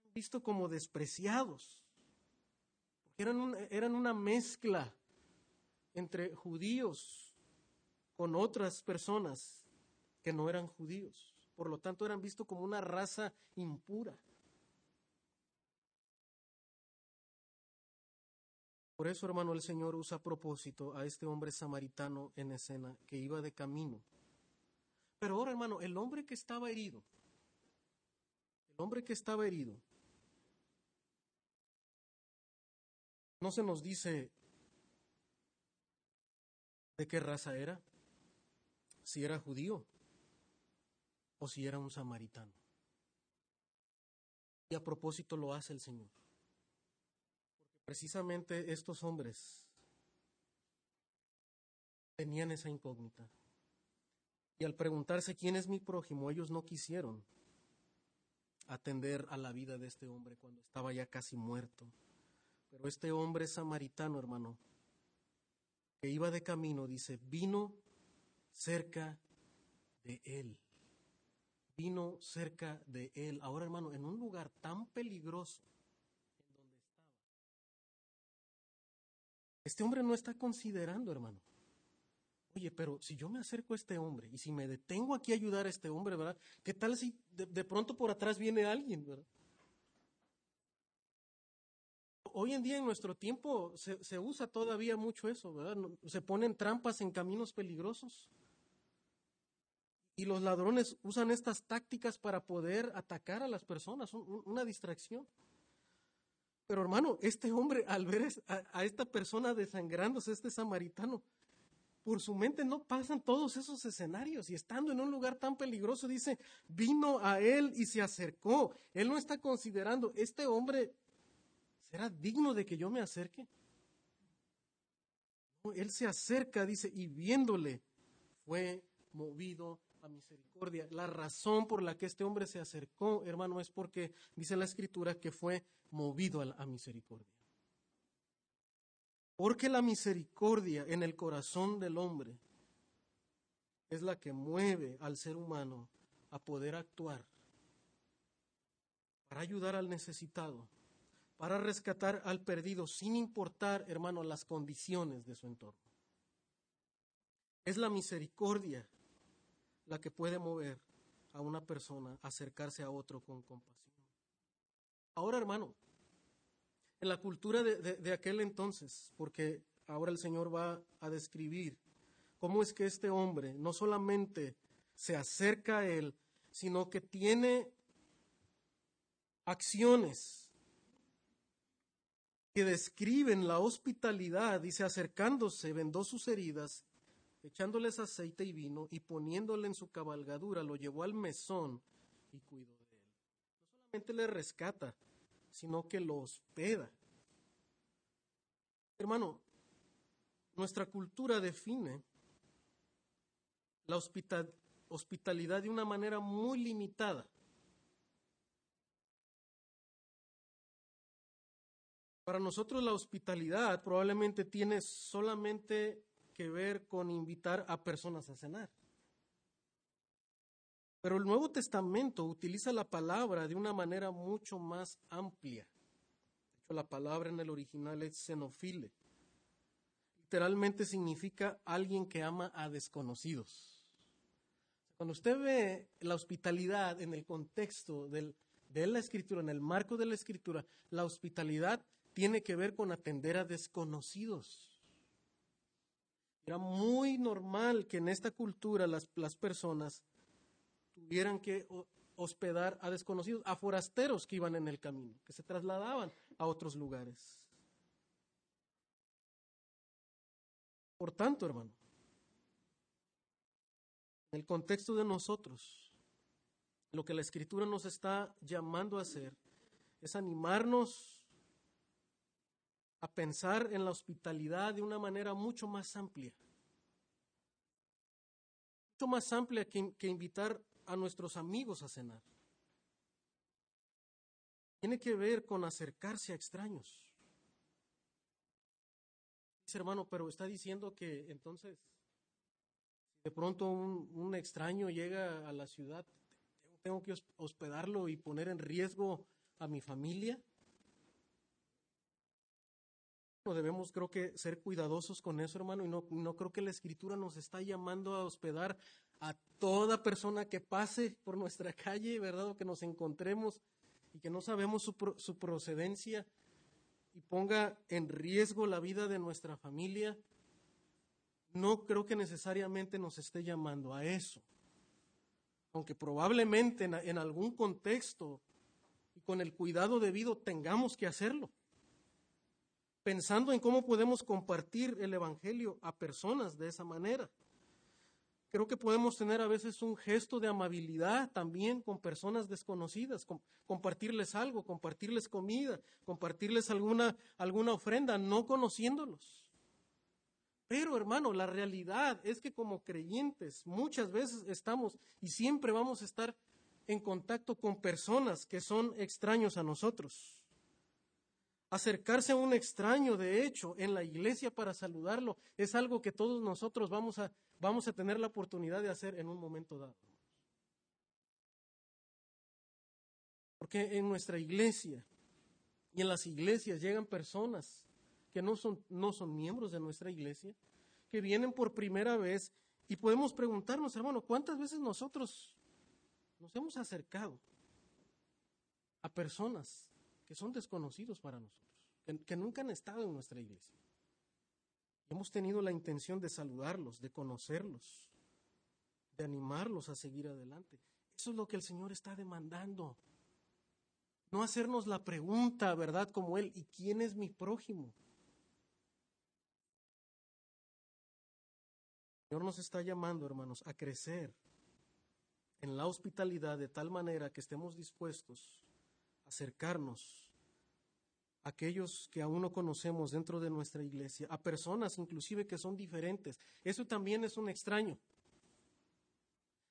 Eran vistos como despreciados. Eran, eran una mezcla entre judíos con otras personas que no eran judíos. Por lo tanto, eran vistos como una raza impura. Por eso, hermano, el Señor usa a propósito a este hombre samaritano en escena que iba de camino. Pero ahora, hermano, el hombre que estaba herido, el hombre que estaba herido, no se nos dice de qué raza era, si era judío o si era un samaritano. Y a propósito lo hace el Señor. Precisamente estos hombres tenían esa incógnita. Y al preguntarse quién es mi prójimo, ellos no quisieron atender a la vida de este hombre cuando estaba ya casi muerto. Pero este hombre samaritano, hermano, que iba de camino, dice, vino cerca de él. Vino cerca de él. Ahora, hermano, en un lugar tan peligroso Este hombre no está considerando, hermano. Oye, pero si yo me acerco a este hombre y si me detengo aquí a ayudar a este hombre, ¿verdad? ¿Qué tal si de, pronto por atrás viene alguien, ¿verdad? Hoy en día en nuestro tiempo se, se usa todavía mucho eso, ¿verdad? Se ponen trampas en caminos peligrosos. Y los ladrones usan estas tácticas para poder atacar a las personas, una distracción. Pero hermano, este hombre al ver a, esta persona desangrándose, este samaritano, por su mente no pasan todos esos escenarios y estando en un lugar tan peligroso dice, vino a él y se acercó. Él no está considerando, este hombre será digno de que yo me acerque. él se acerca, dice, y viéndole fue movido misericordia. La razón por la que este hombre se acercó, hermano, es porque dice la escritura que fue movido a, misericordia. Porque la misericordia en el corazón del hombre es la que mueve al ser humano a poder actuar para ayudar al necesitado, para rescatar al perdido, sin importar, hermano, las condiciones de su entorno. Es la misericordia la que puede mover a una persona a acercarse a otro con compasión. Ahora, hermano, en la cultura de, aquel entonces, porque ahora el Señor va a describir cómo es que este hombre no solamente se acerca a Él, sino que tiene acciones que describen la hospitalidad, dice, acercándose, vendó sus heridas echándoles aceite y vino y poniéndole en su cabalgadura, lo llevó al mesón y cuidó de él. No solamente le rescata, sino que lo hospeda. Hermano, nuestra cultura define la hospitalidad de una manera muy limitada. Para nosotros la hospitalidad probablemente tiene solamente que ver con invitar a personas a cenar. Pero el Nuevo Testamento utiliza la palabra de una manera mucho más amplia. De hecho, la palabra en el original es xenofile. literalmente significa alguien que ama a desconocidos. Cuando usted ve la hospitalidad en el contexto del, de la escritura, en el marco de la escritura, la hospitalidad tiene que ver con atender a desconocidos. Era muy normal que en esta cultura las, las personas tuvieran que hospedar a desconocidos, a forasteros que iban en el camino, que se trasladaban a otros lugares. Por tanto, hermano, en el contexto de nosotros, lo que la Escritura nos está llamando a hacer es animarnos a pensar en la hospitalidad de una manera mucho más amplia. Mucho más amplia que, invitar a nuestros amigos a cenar. Tiene que ver con acercarse a extraños. Dice hermano, pero está diciendo que entonces, de pronto un, un extraño llega a la ciudad, tengo que hospedarlo y poner en riesgo a mi familia. Debemos, creo que, ser cuidadosos con eso, hermano, y no, no creo que la Escritura nos está llamando a hospedar a toda persona que pase por nuestra calle, ¿verdad? O que nos encontremos y que no sabemos su, su procedencia y ponga en riesgo la vida de nuestra familia. No creo que necesariamente nos esté llamando a eso. Aunque probablemente en, en algún contexto y con el cuidado debido tengamos que hacerlo pensando en cómo podemos compartir el Evangelio a personas de esa manera. Creo que podemos tener a veces un gesto de amabilidad también con personas desconocidas, compartirles algo, compartirles comida, compartirles alguna, alguna ofrenda, no conociéndolos. Pero hermano, la realidad es que como creyentes muchas veces estamos y siempre vamos a estar en contacto con personas que son extraños a nosotros. Acercarse a un extraño, de hecho, en la iglesia para saludarlo, es algo que todos nosotros vamos a, vamos a tener la oportunidad de hacer en un momento dado. Porque en nuestra iglesia y en las iglesias llegan personas que no son, no son miembros de nuestra iglesia, que vienen por primera vez y podemos preguntarnos, hermano, ¿cuántas veces nosotros nos hemos acercado a personas que son desconocidos para nosotros, que, nunca han estado en nuestra iglesia. Hemos tenido la intención de saludarlos, de conocerlos, de animarlos a seguir adelante. Eso es lo que el Señor está demandando. No hacernos la pregunta, ¿verdad? Como Él, ¿y quién es mi prójimo? El Señor nos está llamando, hermanos, a crecer en la hospitalidad de tal manera que estemos dispuestos acercarnos a aquellos que aún no conocemos dentro de nuestra iglesia, a personas inclusive que son diferentes. Eso también es un extraño.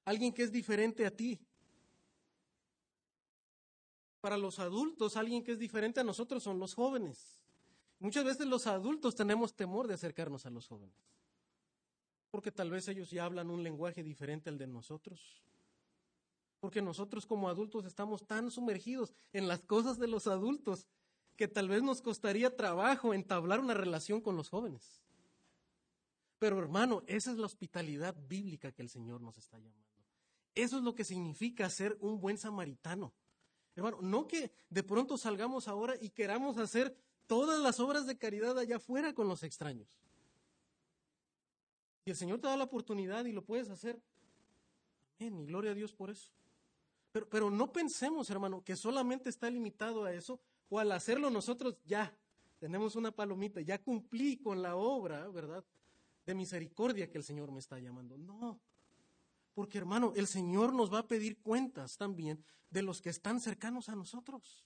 Alguien que es diferente a ti. Para los adultos, alguien que es diferente a nosotros son los jóvenes. Muchas veces los adultos tenemos temor de acercarnos a los jóvenes, porque tal vez ellos ya hablan un lenguaje diferente al de nosotros porque nosotros como adultos estamos tan sumergidos en las cosas de los adultos que tal vez nos costaría trabajo entablar una relación con los jóvenes. Pero hermano, esa es la hospitalidad bíblica que el Señor nos está llamando. Eso es lo que significa ser un buen samaritano. Hermano, no que de pronto salgamos ahora y queramos hacer todas las obras de caridad allá afuera con los extraños. Y el Señor te da la oportunidad y lo puedes hacer. Amén. Y gloria a Dios por eso. Pero, no pensemos, hermano, que solamente está limitado a eso, o al hacerlo nosotros ya tenemos una palomita, ya cumplí con la obra, ¿verdad? De misericordia que el Señor me está llamando. No, porque hermano, el Señor nos va a pedir cuentas también de los que están cercanos a nosotros.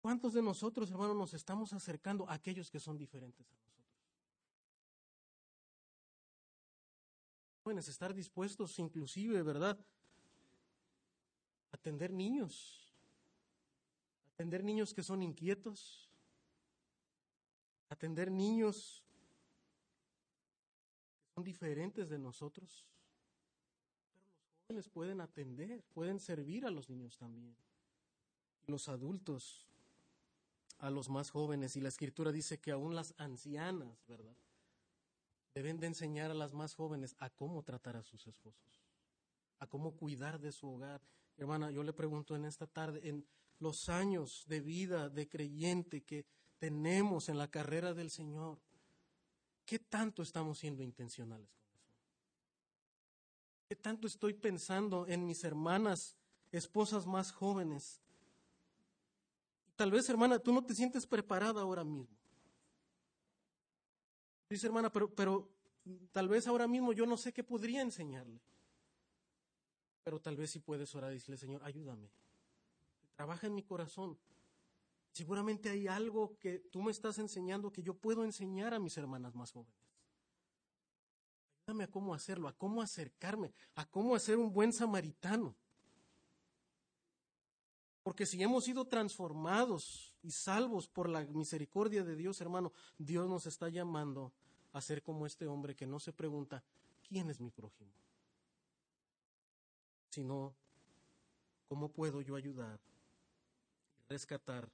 ¿Cuántos de nosotros, hermano, nos estamos acercando a aquellos que son diferentes a nosotros? Jóvenes estar dispuestos inclusive, ¿verdad? Atender niños, atender niños que son inquietos, atender niños que son diferentes de nosotros. Pero los jóvenes pueden atender, pueden servir a los niños también. Los adultos a los más jóvenes y la escritura dice que aún las ancianas, ¿verdad? Deben de enseñar a las más jóvenes a cómo tratar a sus esposos, a cómo cuidar de su hogar. Hermana, yo le pregunto en esta tarde, en los años de vida de creyente que tenemos en la carrera del Señor, ¿qué tanto estamos siendo intencionales con? ¿Qué tanto estoy pensando en mis hermanas, esposas más jóvenes? Tal vez, hermana, tú no te sientes preparada ahora mismo. Dice, hermana, pero, pero tal vez ahora mismo yo no sé qué podría enseñarle. Pero tal vez si puedes orar decirle, Señor, ayúdame. Trabaja en mi corazón. Seguramente hay algo que tú me estás enseñando que yo puedo enseñar a mis hermanas más jóvenes. Ayúdame a cómo hacerlo, a cómo acercarme, a cómo hacer un buen samaritano. Porque si hemos sido transformados y salvos por la misericordia de Dios, hermano, Dios nos está llamando a ser como este hombre que no se pregunta, ¿quién es mi prójimo? Sino, ¿cómo puedo yo ayudar, rescatar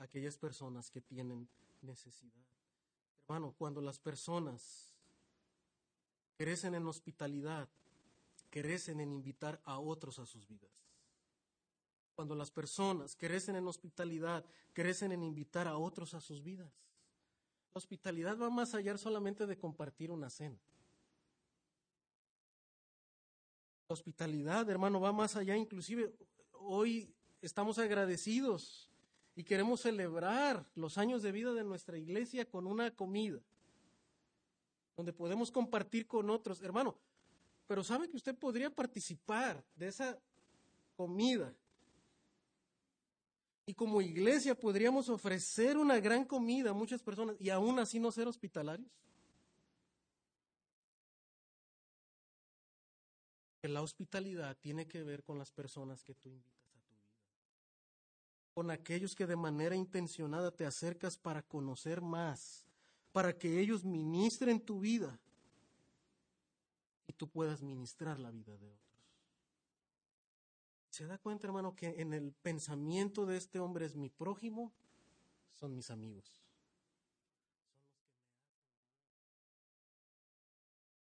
a aquellas personas que tienen necesidad? Hermano, cuando las personas crecen en hospitalidad, crecen en invitar a otros a sus vidas cuando las personas crecen en hospitalidad, crecen en invitar a otros a sus vidas. La hospitalidad va más allá solamente de compartir una cena. La hospitalidad, hermano, va más allá. Inclusive hoy estamos agradecidos y queremos celebrar los años de vida de nuestra iglesia con una comida, donde podemos compartir con otros. Hermano, pero sabe que usted podría participar de esa comida y como iglesia podríamos ofrecer una gran comida a muchas personas y aún así no ser hospitalarios. La hospitalidad tiene que ver con las personas que tú invitas a tu vida. Con aquellos que de manera intencionada te acercas para conocer más, para que ellos ministren tu vida y tú puedas ministrar la vida de otros. ¿Se da cuenta, hermano, que en el pensamiento de este hombre es mi prójimo? Son mis amigos.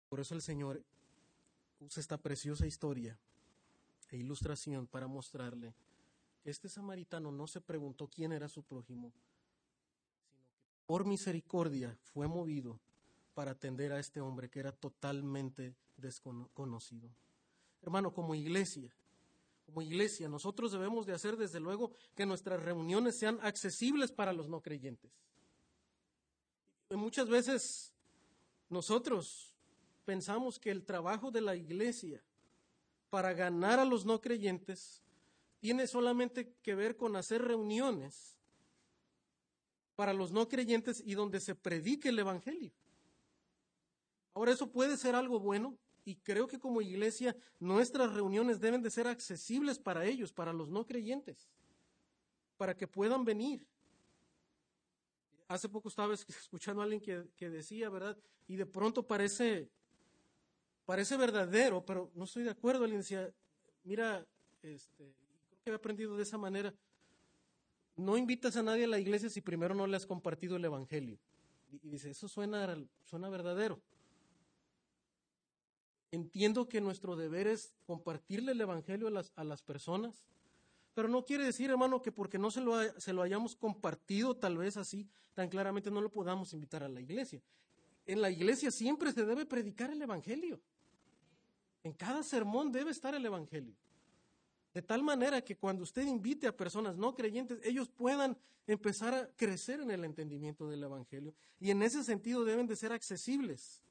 Por eso el Señor usa esta preciosa historia e ilustración para mostrarle que este samaritano no se preguntó quién era su prójimo, sino que por misericordia fue movido para atender a este hombre que era totalmente desconocido. Hermano, como iglesia, como iglesia, nosotros debemos de hacer desde luego que nuestras reuniones sean accesibles para los no creyentes. Muchas veces nosotros pensamos que el trabajo de la iglesia para ganar a los no creyentes tiene solamente que ver con hacer reuniones para los no creyentes y donde se predique el Evangelio. Ahora, eso puede ser algo bueno, y creo que como iglesia nuestras reuniones deben de ser accesibles para ellos, para los no creyentes, para que puedan venir. Hace poco estaba [laughs] escuchando a alguien que, decía, ¿verdad? Y de pronto parece, parece verdadero, pero no estoy de acuerdo. Alguien decía, mira, este, creo que he aprendido de esa manera. No invitas a nadie a la iglesia si primero no le has compartido el Evangelio. Y dice, eso suena, suena verdadero. Entiendo que nuestro deber es compartirle el Evangelio a las, a las personas, pero no quiere decir, hermano, que porque no se lo, se lo hayamos compartido tal vez así, tan claramente no lo podamos invitar a la iglesia. En la iglesia siempre se debe predicar el Evangelio. En cada sermón debe estar el Evangelio. De tal manera que cuando usted invite a personas no creyentes, ellos puedan empezar a crecer en el entendimiento del Evangelio. Y en ese sentido deben de ser accesibles.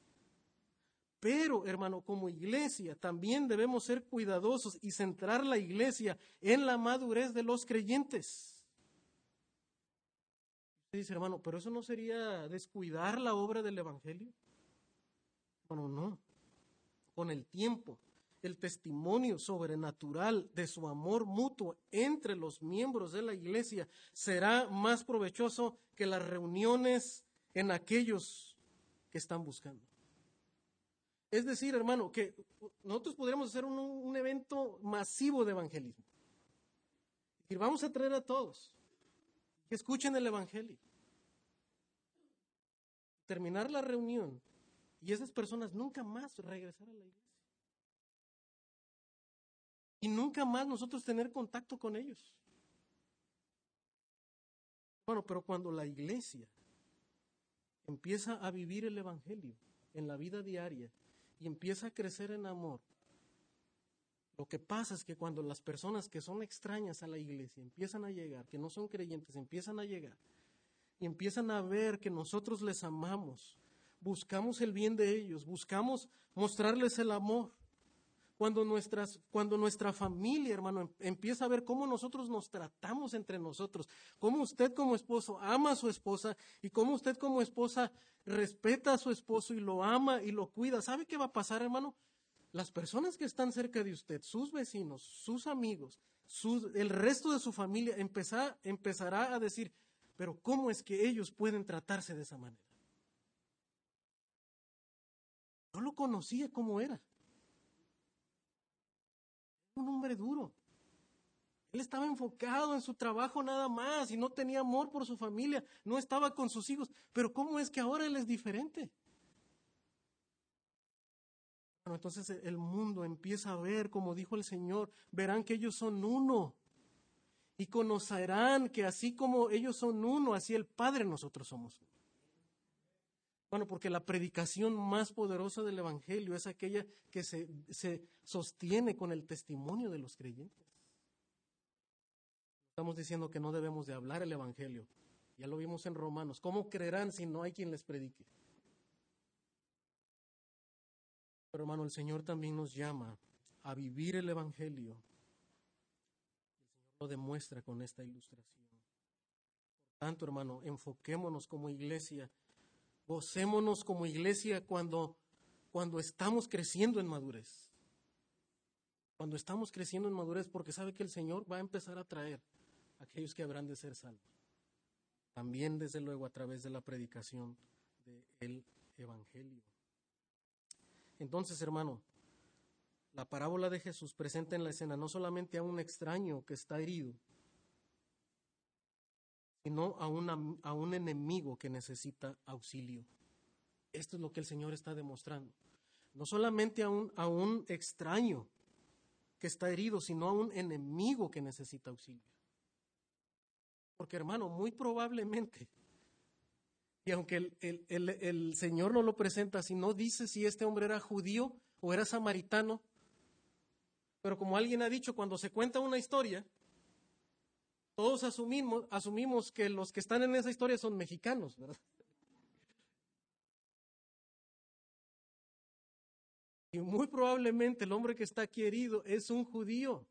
Pero, hermano, como iglesia también debemos ser cuidadosos y centrar la iglesia en la madurez de los creyentes. Dice, hermano, pero eso no sería descuidar la obra del Evangelio. Bueno, no. Con el tiempo, el testimonio sobrenatural de su amor mutuo entre los miembros de la iglesia será más provechoso que las reuniones en aquellos que están buscando. Es decir, hermano, que nosotros podríamos hacer un, evento masivo de evangelismo. Y vamos a traer a todos. que escuchen el Evangelio. Terminar la reunión y esas personas nunca más regresar a la iglesia. Y nunca más nosotros tener contacto con ellos. Bueno, pero cuando la iglesia empieza a vivir el Evangelio en la vida diaria y empieza a crecer en amor, lo que pasa es que cuando las personas que son extrañas a la iglesia empiezan a llegar, que no son creyentes, empiezan a llegar y empiezan a ver que nosotros les amamos, buscamos el bien de ellos, buscamos mostrarles el amor. Cuando, nuestras, cuando nuestra familia, hermano, em, empieza a ver cómo nosotros nos tratamos entre nosotros, cómo usted como esposo ama a su esposa y cómo usted como esposa respeta a su esposo y lo ama y lo cuida, ¿sabe qué va a pasar, hermano? Las personas que están cerca de usted, sus vecinos, sus amigos, el resto de su familia, empezará a decir, pero ¿cómo es que ellos pueden tratarse de esa manera? No lo conocía como era. Un hombre duro. Él estaba enfocado en su trabajo nada más y no tenía amor por su familia, no estaba con sus hijos. Pero ¿cómo es que ahora él es diferente? Bueno, entonces el mundo empieza a ver, como dijo el Señor, verán que ellos son uno y conocerán que así como ellos son uno, así el Padre nosotros somos uno. Bueno, porque la predicación más poderosa del Evangelio es aquella que se, se sostiene con el testimonio de los creyentes. Estamos diciendo que no debemos de hablar el Evangelio. Ya lo vimos en Romanos. ¿Cómo creerán si no hay quien les predique? Pero hermano, el Señor también nos llama a vivir el Evangelio. El Señor lo demuestra con esta ilustración. Por tanto, hermano, enfoquémonos como iglesia Gocémonos como iglesia cuando, cuando estamos creciendo en madurez. Cuando estamos creciendo en madurez, porque sabe que el Señor va a empezar a traer a aquellos que habrán de ser salvos. También, desde luego, a través de la predicación del Evangelio. Entonces, hermano, la parábola de Jesús presenta en la escena no solamente a un extraño que está herido, sino a, a un enemigo que necesita auxilio. Esto es lo que el Señor está demostrando. No solamente a un, a un extraño que está herido, sino a un enemigo que necesita auxilio. Porque hermano, muy probablemente, y aunque el, el, el, Señor no lo presenta, si no dice si este hombre era judío o era samaritano, pero como alguien ha dicho, cuando se cuenta una historia, todos asumimos, asumimos que los que están en esa historia son mexicanos, ¿verdad? Y muy probablemente el hombre que está aquí herido es un judío.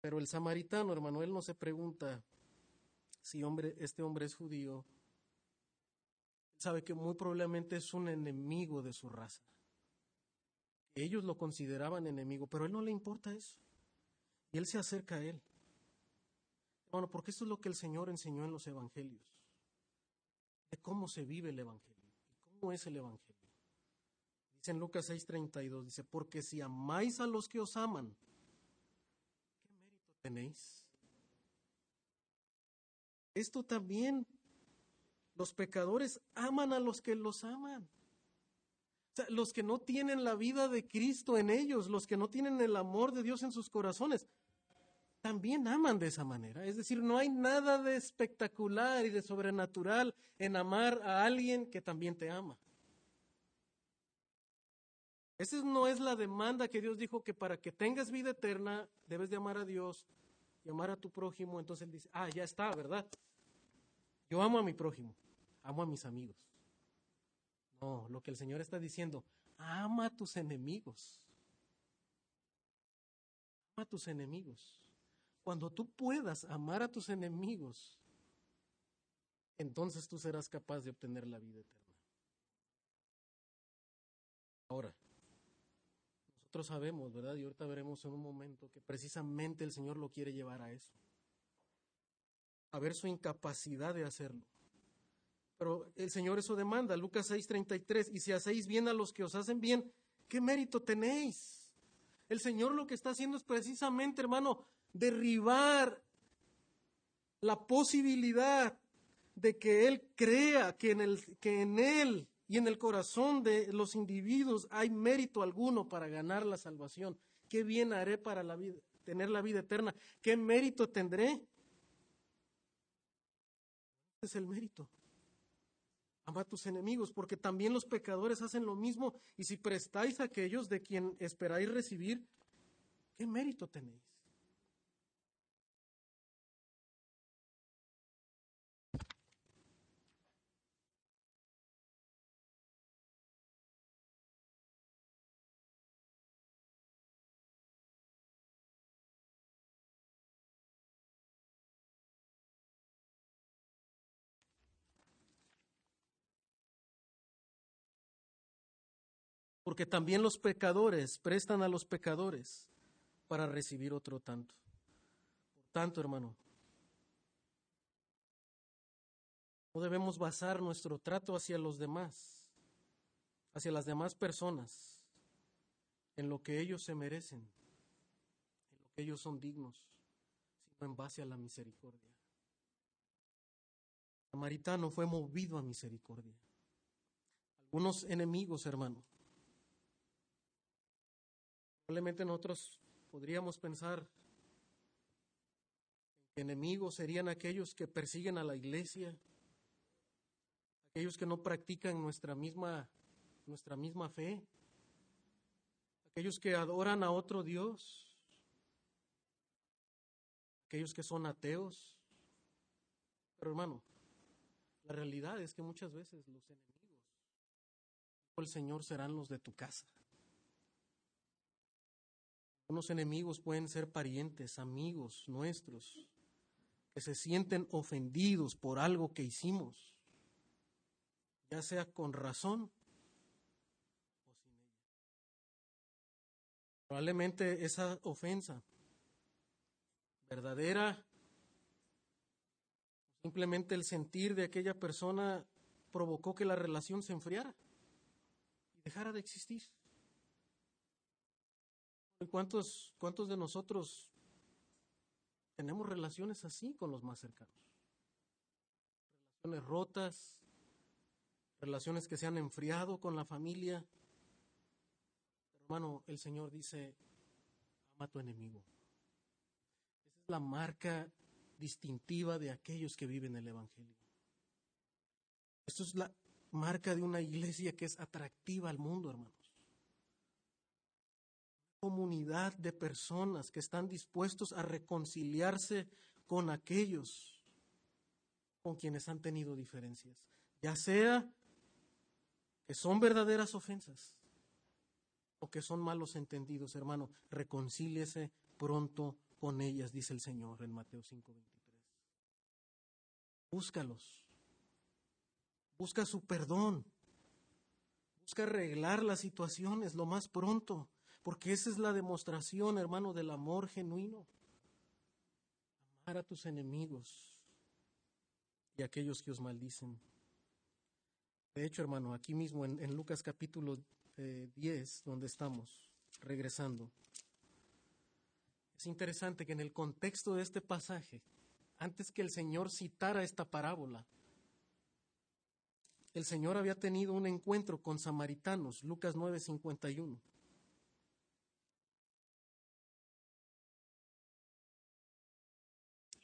Pero el samaritano, hermano, él no se pregunta si hombre, este hombre es judío. Sabe que muy probablemente es un enemigo de su raza. Ellos lo consideraban enemigo, pero a él no le importa eso. Y él se acerca a él. Bueno, porque esto es lo que el Señor enseñó en los evangelios. De cómo se vive el evangelio. ¿Cómo es el evangelio? Dice en Lucas 6:32, dice, porque si amáis a los que os aman, ¿qué mérito tenéis? Esto también, los pecadores aman a los que los aman los que no tienen la vida de Cristo en ellos, los que no tienen el amor de Dios en sus corazones, también aman de esa manera. Es decir, no hay nada de espectacular y de sobrenatural en amar a alguien que también te ama. Esa no es la demanda que Dios dijo que para que tengas vida eterna debes de amar a Dios y amar a tu prójimo. Entonces Él dice, ah, ya está, ¿verdad? Yo amo a mi prójimo, amo a mis amigos. No, lo que el Señor está diciendo, ama a tus enemigos. Ama a tus enemigos. Cuando tú puedas amar a tus enemigos, entonces tú serás capaz de obtener la vida eterna. Ahora, nosotros sabemos, ¿verdad? Y ahorita veremos en un momento que precisamente el Señor lo quiere llevar a eso. A ver su incapacidad de hacerlo. Pero el Señor eso demanda, Lucas 6:33, y si hacéis bien a los que os hacen bien, ¿qué mérito tenéis? El Señor lo que está haciendo es precisamente, hermano, derribar la posibilidad de que Él crea que en, el, que en Él y en el corazón de los individuos hay mérito alguno para ganar la salvación. ¿Qué bien haré para la vida, tener la vida eterna? ¿Qué mérito tendré? Es el mérito. Ama a tus enemigos, porque también los pecadores hacen lo mismo. Y si prestáis a aquellos de quien esperáis recibir, ¿qué mérito tenéis? Porque también los pecadores prestan a los pecadores para recibir otro tanto. Por tanto, hermano, no debemos basar nuestro trato hacia los demás, hacia las demás personas, en lo que ellos se merecen, en lo que ellos son dignos, sino en base a la misericordia. Samaritano fue movido a misericordia. Algunos enemigos, hermano, Probablemente nosotros podríamos pensar que enemigos serían aquellos que persiguen a la iglesia, aquellos que no practican nuestra misma, nuestra misma fe, aquellos que adoran a otro Dios, aquellos que son ateos. Pero hermano, la realidad es que muchas veces los enemigos el Señor serán los de tu casa. Unos enemigos pueden ser parientes, amigos nuestros, que se sienten ofendidos por algo que hicimos, ya sea con razón o sin ella. Probablemente esa ofensa verdadera, simplemente el sentir de aquella persona provocó que la relación se enfriara y dejara de existir. ¿Cuántos, ¿Cuántos de nosotros tenemos relaciones así con los más cercanos? Relaciones rotas, relaciones que se han enfriado con la familia. hermano, el Señor dice, ama a tu enemigo. Esa es la marca distintiva de aquellos que viven el Evangelio. Esto es la marca de una iglesia que es atractiva al mundo, hermanos comunidad de personas que están dispuestos a reconciliarse con aquellos con quienes han tenido diferencias, ya sea que son verdaderas ofensas o que son malos entendidos, hermano, reconcíliese pronto con ellas, dice el Señor en Mateo 5:23. Búscalos. Busca su perdón. Busca arreglar las situaciones lo más pronto. Porque esa es la demostración, hermano, del amor genuino. Amar a tus enemigos y a aquellos que os maldicen. De hecho, hermano, aquí mismo en, Lucas capítulo 10, eh, donde estamos, regresando, es interesante que en el contexto de este pasaje, antes que el Señor citara esta parábola, el Señor había tenido un encuentro con samaritanos, Lucas 9:51.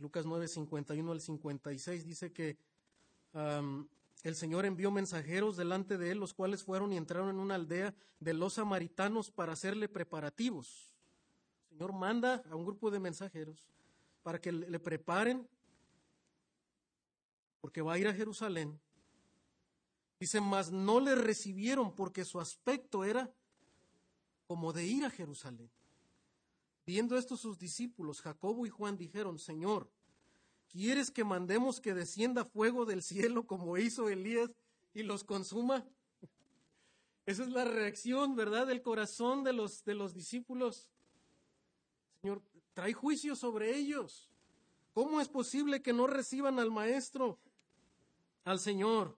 Lucas 9, 51 al 56 dice que el Señor envió mensajeros delante de él, los cuales fueron y entraron en una aldea de los samaritanos para hacerle preparativos. El Señor manda a un grupo de mensajeros para que le preparen, porque va a ir a Jerusalén. Dice, mas no le recibieron porque su aspecto era como de ir a Jerusalén. Viendo esto sus discípulos, Jacobo y Juan dijeron, Señor, ¿quieres que mandemos que descienda fuego del cielo como hizo Elías y los consuma? Esa es la reacción, ¿verdad?, del corazón de los, de los discípulos. Señor, trae juicio sobre ellos. ¿Cómo es posible que no reciban al Maestro, al Señor?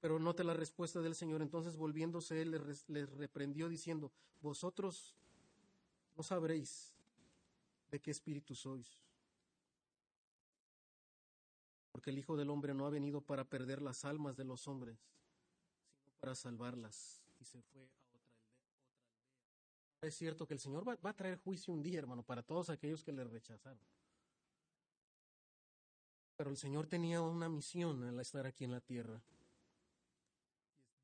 Pero note la respuesta del Señor. Entonces, volviéndose, él les reprendió diciendo, vosotros no sabréis de qué espíritu sois. Porque el Hijo del Hombre no ha venido para perder las almas de los hombres, sino para salvarlas. Y se fue a otra aldea. Es cierto que el Señor va, va a traer juicio un día, hermano, para todos aquellos que le rechazaron. Pero el Señor tenía una misión al estar aquí en la tierra.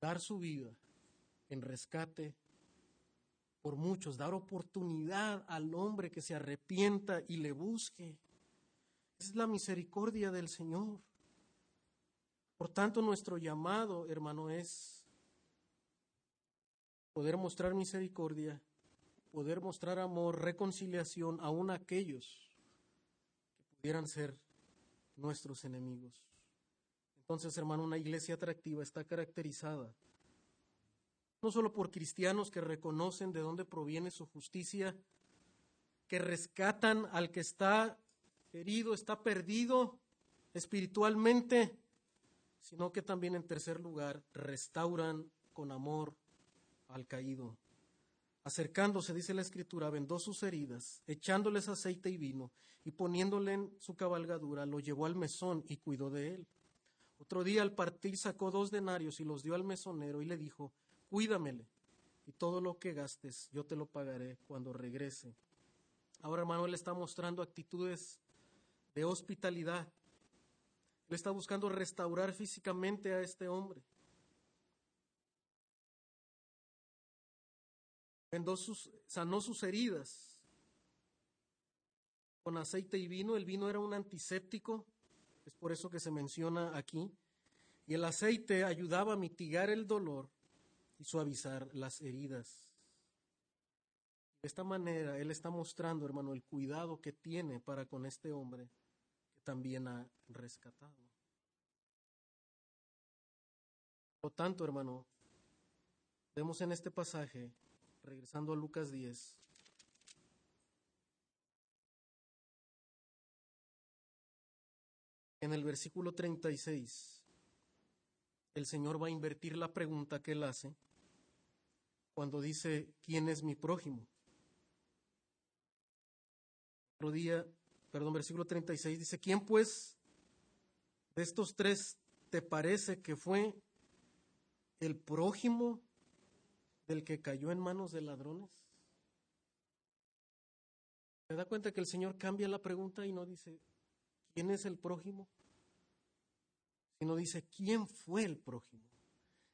Dar su vida en rescate por muchos, dar oportunidad al hombre que se arrepienta y le busque. Es la misericordia del Señor. Por tanto, nuestro llamado, hermano, es poder mostrar misericordia, poder mostrar amor, reconciliación aún a aquellos que pudieran ser nuestros enemigos. Entonces, hermano, una iglesia atractiva está caracterizada no solo por cristianos que reconocen de dónde proviene su justicia, que rescatan al que está herido, está perdido espiritualmente, sino que también en tercer lugar restauran con amor al caído. Acercándose, dice la escritura, vendó sus heridas, echándoles aceite y vino, y poniéndole en su cabalgadura, lo llevó al mesón y cuidó de él. Otro día al partir sacó dos denarios y los dio al mesonero y le dijo, cuídamele y todo lo que gastes yo te lo pagaré cuando regrese. Ahora, él está mostrando actitudes de hospitalidad. Él está buscando restaurar físicamente a este hombre. Sus, sanó sus heridas con aceite y vino. El vino era un antiséptico, es por eso que se menciona aquí. Y el aceite ayudaba a mitigar el dolor y suavizar las heridas. De esta manera, Él está mostrando, hermano, el cuidado que tiene para con este hombre que también ha rescatado. Por lo tanto, hermano, vemos en este pasaje, regresando a Lucas 10, en el versículo 36, el Señor va a invertir la pregunta que él hace cuando dice, ¿quién es mi prójimo? Otro día, perdón, versículo 36 dice, ¿quién pues de estos tres te parece que fue el prójimo del que cayó en manos de ladrones? ¿Se da cuenta que el Señor cambia la pregunta y no dice, ¿quién es el prójimo? Sino dice, ¿quién fue el prójimo?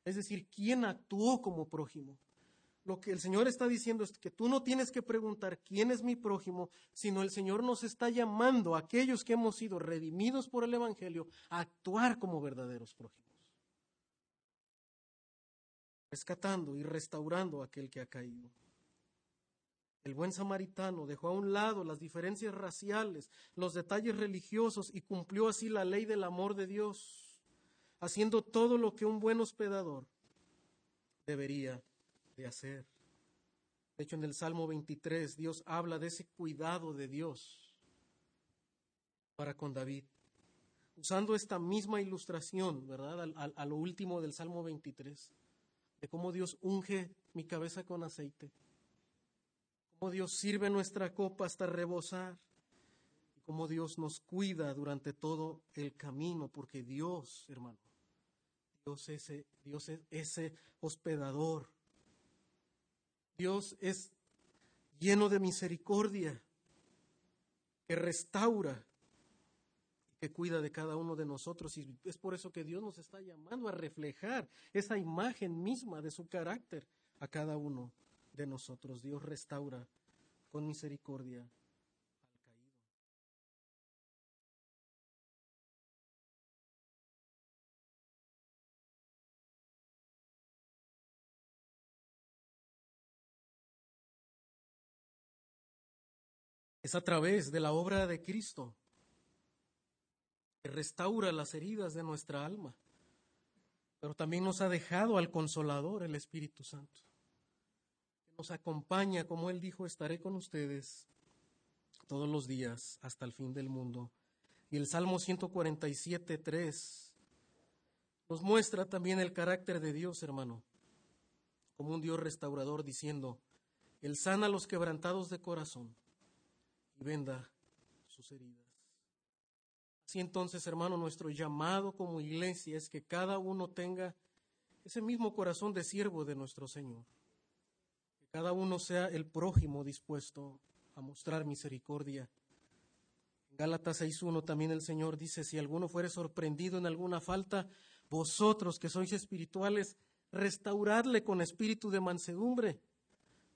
Es decir, ¿quién actuó como prójimo? Lo que el Señor está diciendo es que tú no tienes que preguntar quién es mi prójimo, sino el Señor nos está llamando a aquellos que hemos sido redimidos por el Evangelio a actuar como verdaderos prójimos. Rescatando y restaurando a aquel que ha caído. El buen samaritano dejó a un lado las diferencias raciales, los detalles religiosos y cumplió así la ley del amor de Dios, haciendo todo lo que un buen hospedador debería de hacer. De hecho, en el Salmo 23, Dios habla de ese cuidado de Dios para con David. Usando esta misma ilustración, ¿verdad? A, lo último del Salmo 23, de cómo Dios unge mi cabeza con aceite, cómo Dios sirve nuestra copa hasta rebosar, y cómo Dios nos cuida durante todo el camino, porque Dios, hermano, Dios, ese, Dios es ese hospedador Dios es lleno de misericordia, que restaura, que cuida de cada uno de nosotros. Y es por eso que Dios nos está llamando a reflejar esa imagen misma de su carácter a cada uno de nosotros. Dios restaura con misericordia Es a través de la obra de Cristo que restaura las heridas de nuestra alma, pero también nos ha dejado al consolador, el Espíritu Santo, que nos acompaña, como Él dijo, estaré con ustedes todos los días hasta el fin del mundo. Y el Salmo 147, 3 nos muestra también el carácter de Dios, hermano, como un Dios restaurador, diciendo, Él sana a los quebrantados de corazón y venda sus heridas. Así entonces, hermano, nuestro llamado como iglesia es que cada uno tenga ese mismo corazón de siervo de nuestro Señor. Que cada uno sea el prójimo dispuesto a mostrar misericordia. En Gálatas 6.1 también el Señor dice, si alguno fuere sorprendido en alguna falta, vosotros que sois espirituales, restauradle con espíritu de mansedumbre,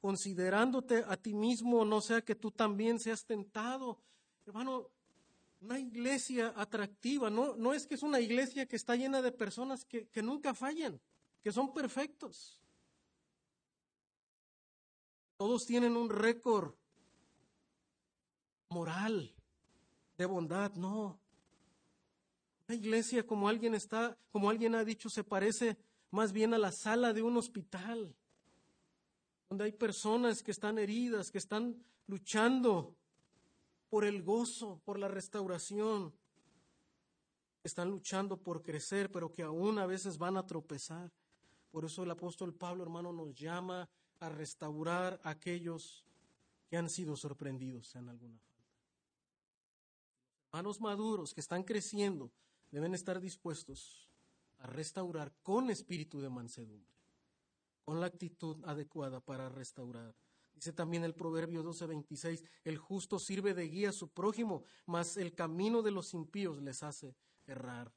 considerándote a ti mismo, no sea que tú también seas tentado. Hermano, una iglesia atractiva, no, no es que es una iglesia que está llena de personas que, que nunca fallan, que son perfectos. Todos tienen un récord moral de bondad, no. Una iglesia, como alguien está, como alguien ha dicho, se parece más bien a la sala de un hospital, donde hay personas que están heridas, que están luchando por el gozo, por la restauración, están luchando por crecer, pero que aún a veces van a tropezar. Por eso el apóstol Pablo, hermano, nos llama a restaurar a aquellos que han sido sorprendidos en alguna falta. Hermanos maduros que están creciendo deben estar dispuestos a restaurar con espíritu de mansedumbre, con la actitud adecuada para restaurar. Dice también el Proverbio 12:26, el justo sirve de guía a su prójimo, mas el camino de los impíos les hace errar.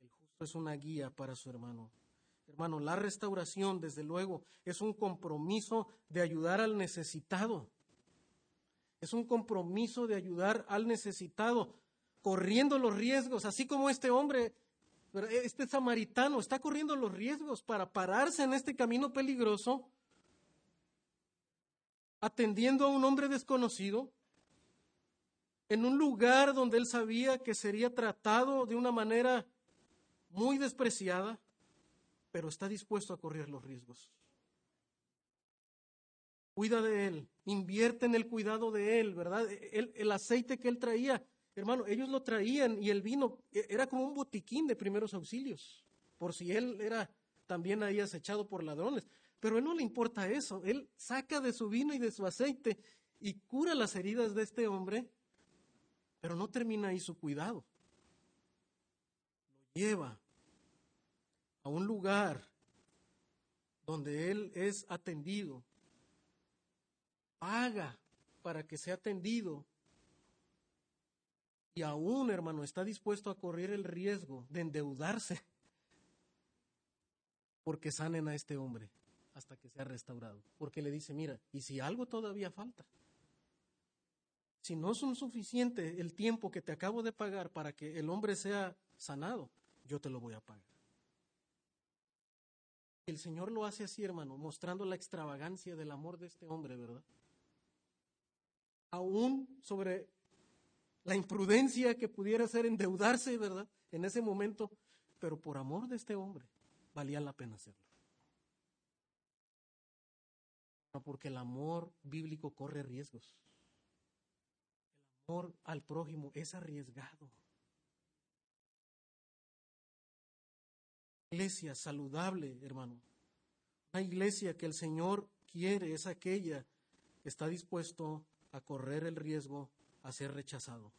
El justo es una guía para su hermano. Hermano, la restauración, desde luego, es un compromiso de ayudar al necesitado. Es un compromiso de ayudar al necesitado, corriendo los riesgos, así como este hombre este samaritano está corriendo los riesgos para pararse en este camino peligroso, atendiendo a un hombre desconocido, en un lugar donde él sabía que sería tratado de una manera muy despreciada, pero está dispuesto a correr los riesgos. Cuida de él, invierte en el cuidado de él, ¿verdad? El, el aceite que él traía Hermano, ellos lo traían y el vino e, era como un botiquín de primeros auxilios, por si él era también ahí acechado por ladrones. Pero a él no le importa eso. Él saca de su vino y de su aceite y cura las heridas de este hombre, pero no termina ahí su cuidado. Lo lleva a un lugar donde él es atendido, paga para que sea atendido y aún, hermano, está dispuesto a correr el riesgo de endeudarse porque sanen a este hombre hasta que sea restaurado. Porque le dice, mira, y si algo todavía falta, si no son suficiente el tiempo que te acabo de pagar para que el hombre sea sanado, yo te lo voy a pagar. El Señor lo hace así, hermano, mostrando la extravagancia del amor de este hombre, ¿verdad? Aún sobre la imprudencia que pudiera ser endeudarse, ¿verdad? En ese momento, pero por amor de este hombre, valía la pena hacerlo. Porque el amor bíblico corre riesgos. El amor al prójimo es arriesgado. Iglesia saludable, hermano. Una iglesia que el Señor quiere es aquella que está dispuesto a correr el riesgo a ser rechazado,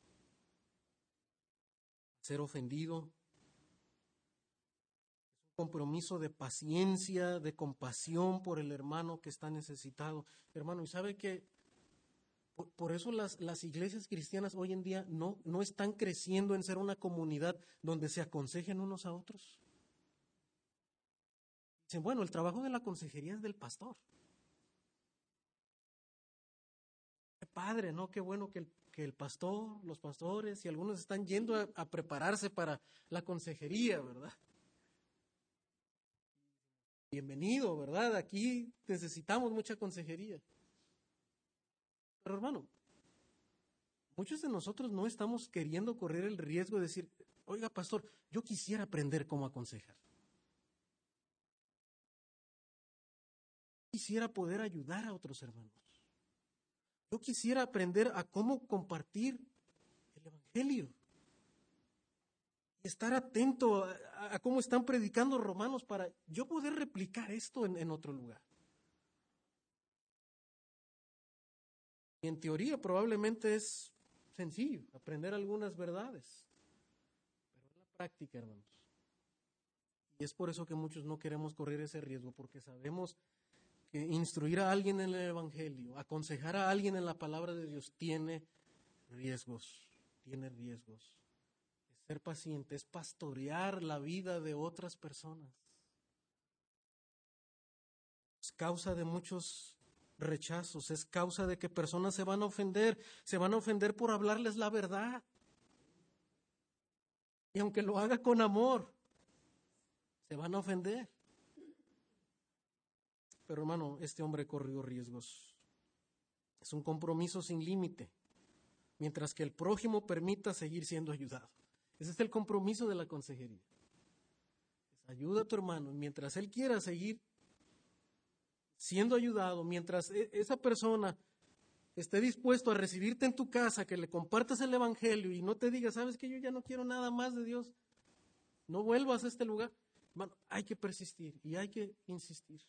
a ser ofendido. Es un compromiso de paciencia, de compasión por el hermano que está necesitado. Hermano, ¿y sabe que por, eso las, las, iglesias cristianas hoy en día no, no están creciendo en ser una comunidad donde se aconsejen unos a otros? Dicen, bueno, el trabajo de la consejería es del pastor. Qué padre, ¿no? Qué bueno que el, el pastor, los pastores y algunos están yendo a, prepararse para la consejería, ¿verdad? Bienvenido, ¿verdad? Aquí necesitamos mucha consejería. Pero hermano, muchos de nosotros no estamos queriendo correr el riesgo de decir, oiga, pastor, yo quisiera aprender cómo aconsejar. Quisiera poder ayudar a otros hermanos. Yo quisiera aprender a cómo compartir el Evangelio. Y estar atento a, cómo están predicando romanos para yo poder replicar esto en, otro lugar. Y en teoría probablemente es sencillo aprender algunas verdades, pero en la práctica, hermanos. Y es por eso que muchos no queremos correr ese riesgo, porque sabemos que instruir a alguien en el Evangelio, aconsejar a alguien en la palabra de Dios tiene riesgos, tiene riesgos. ser paciente, es pastorear la vida de otras personas. Es causa de muchos rechazos, es causa de que personas se van a ofender, se van a ofender por hablarles la verdad. Y aunque lo haga con amor, se van a ofender. Pero hermano, este hombre corrió riesgos. Es un compromiso sin límite, mientras que el prójimo permita seguir siendo ayudado. Ese es el compromiso de la consejería. Ayuda a tu hermano, mientras él quiera seguir siendo ayudado, mientras e, esa persona esté dispuesto a recibirte en tu casa, que le compartas el Evangelio y no te diga, sabes que yo ya no quiero nada más de Dios, no vuelvas a este lugar. hay que persistir y hay que insistir.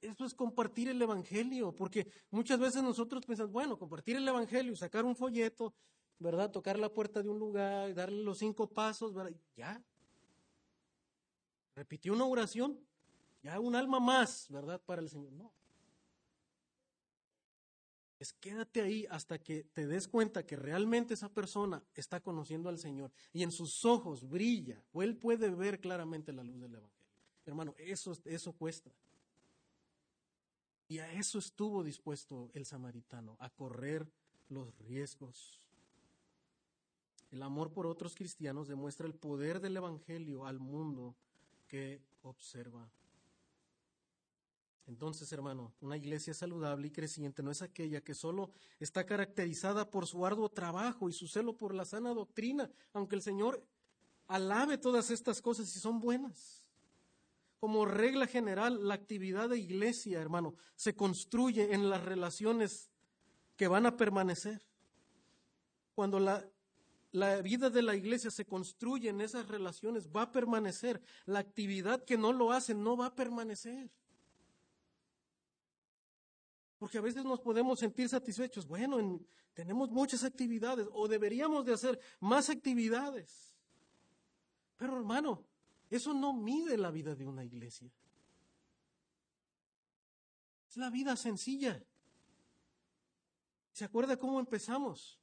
Eso es compartir el Evangelio, porque muchas veces nosotros pensamos, bueno, compartir el Evangelio, sacar un folleto, ¿verdad? Tocar la puerta de un lugar, darle los cinco pasos, ¿verdad? Ya. Repitió una oración, ya un alma más, ¿verdad? Para el Señor. No. Es quédate ahí hasta que te des cuenta que realmente esa persona está conociendo al Señor y en sus ojos brilla o él puede ver claramente la luz del Evangelio. Hermano, eso, eso cuesta. Y a eso estuvo dispuesto el samaritano, a correr los riesgos. El amor por otros cristianos demuestra el poder del Evangelio al mundo que observa. Entonces, hermano, una iglesia saludable y creciente no es aquella que solo está caracterizada por su arduo trabajo y su celo por la sana doctrina, aunque el Señor alabe todas estas cosas y son buenas. Como regla general, la actividad de iglesia, hermano, se construye en las relaciones que van a permanecer. Cuando la, la vida de la iglesia se construye en esas relaciones, va a permanecer. La actividad que no lo hace no va a permanecer. Porque a veces nos podemos sentir satisfechos. Bueno, tenemos muchas actividades o deberíamos de hacer más actividades. Pero hermano, eso no mide la vida de una iglesia. Es la vida sencilla. ¿Se acuerda cómo empezamos?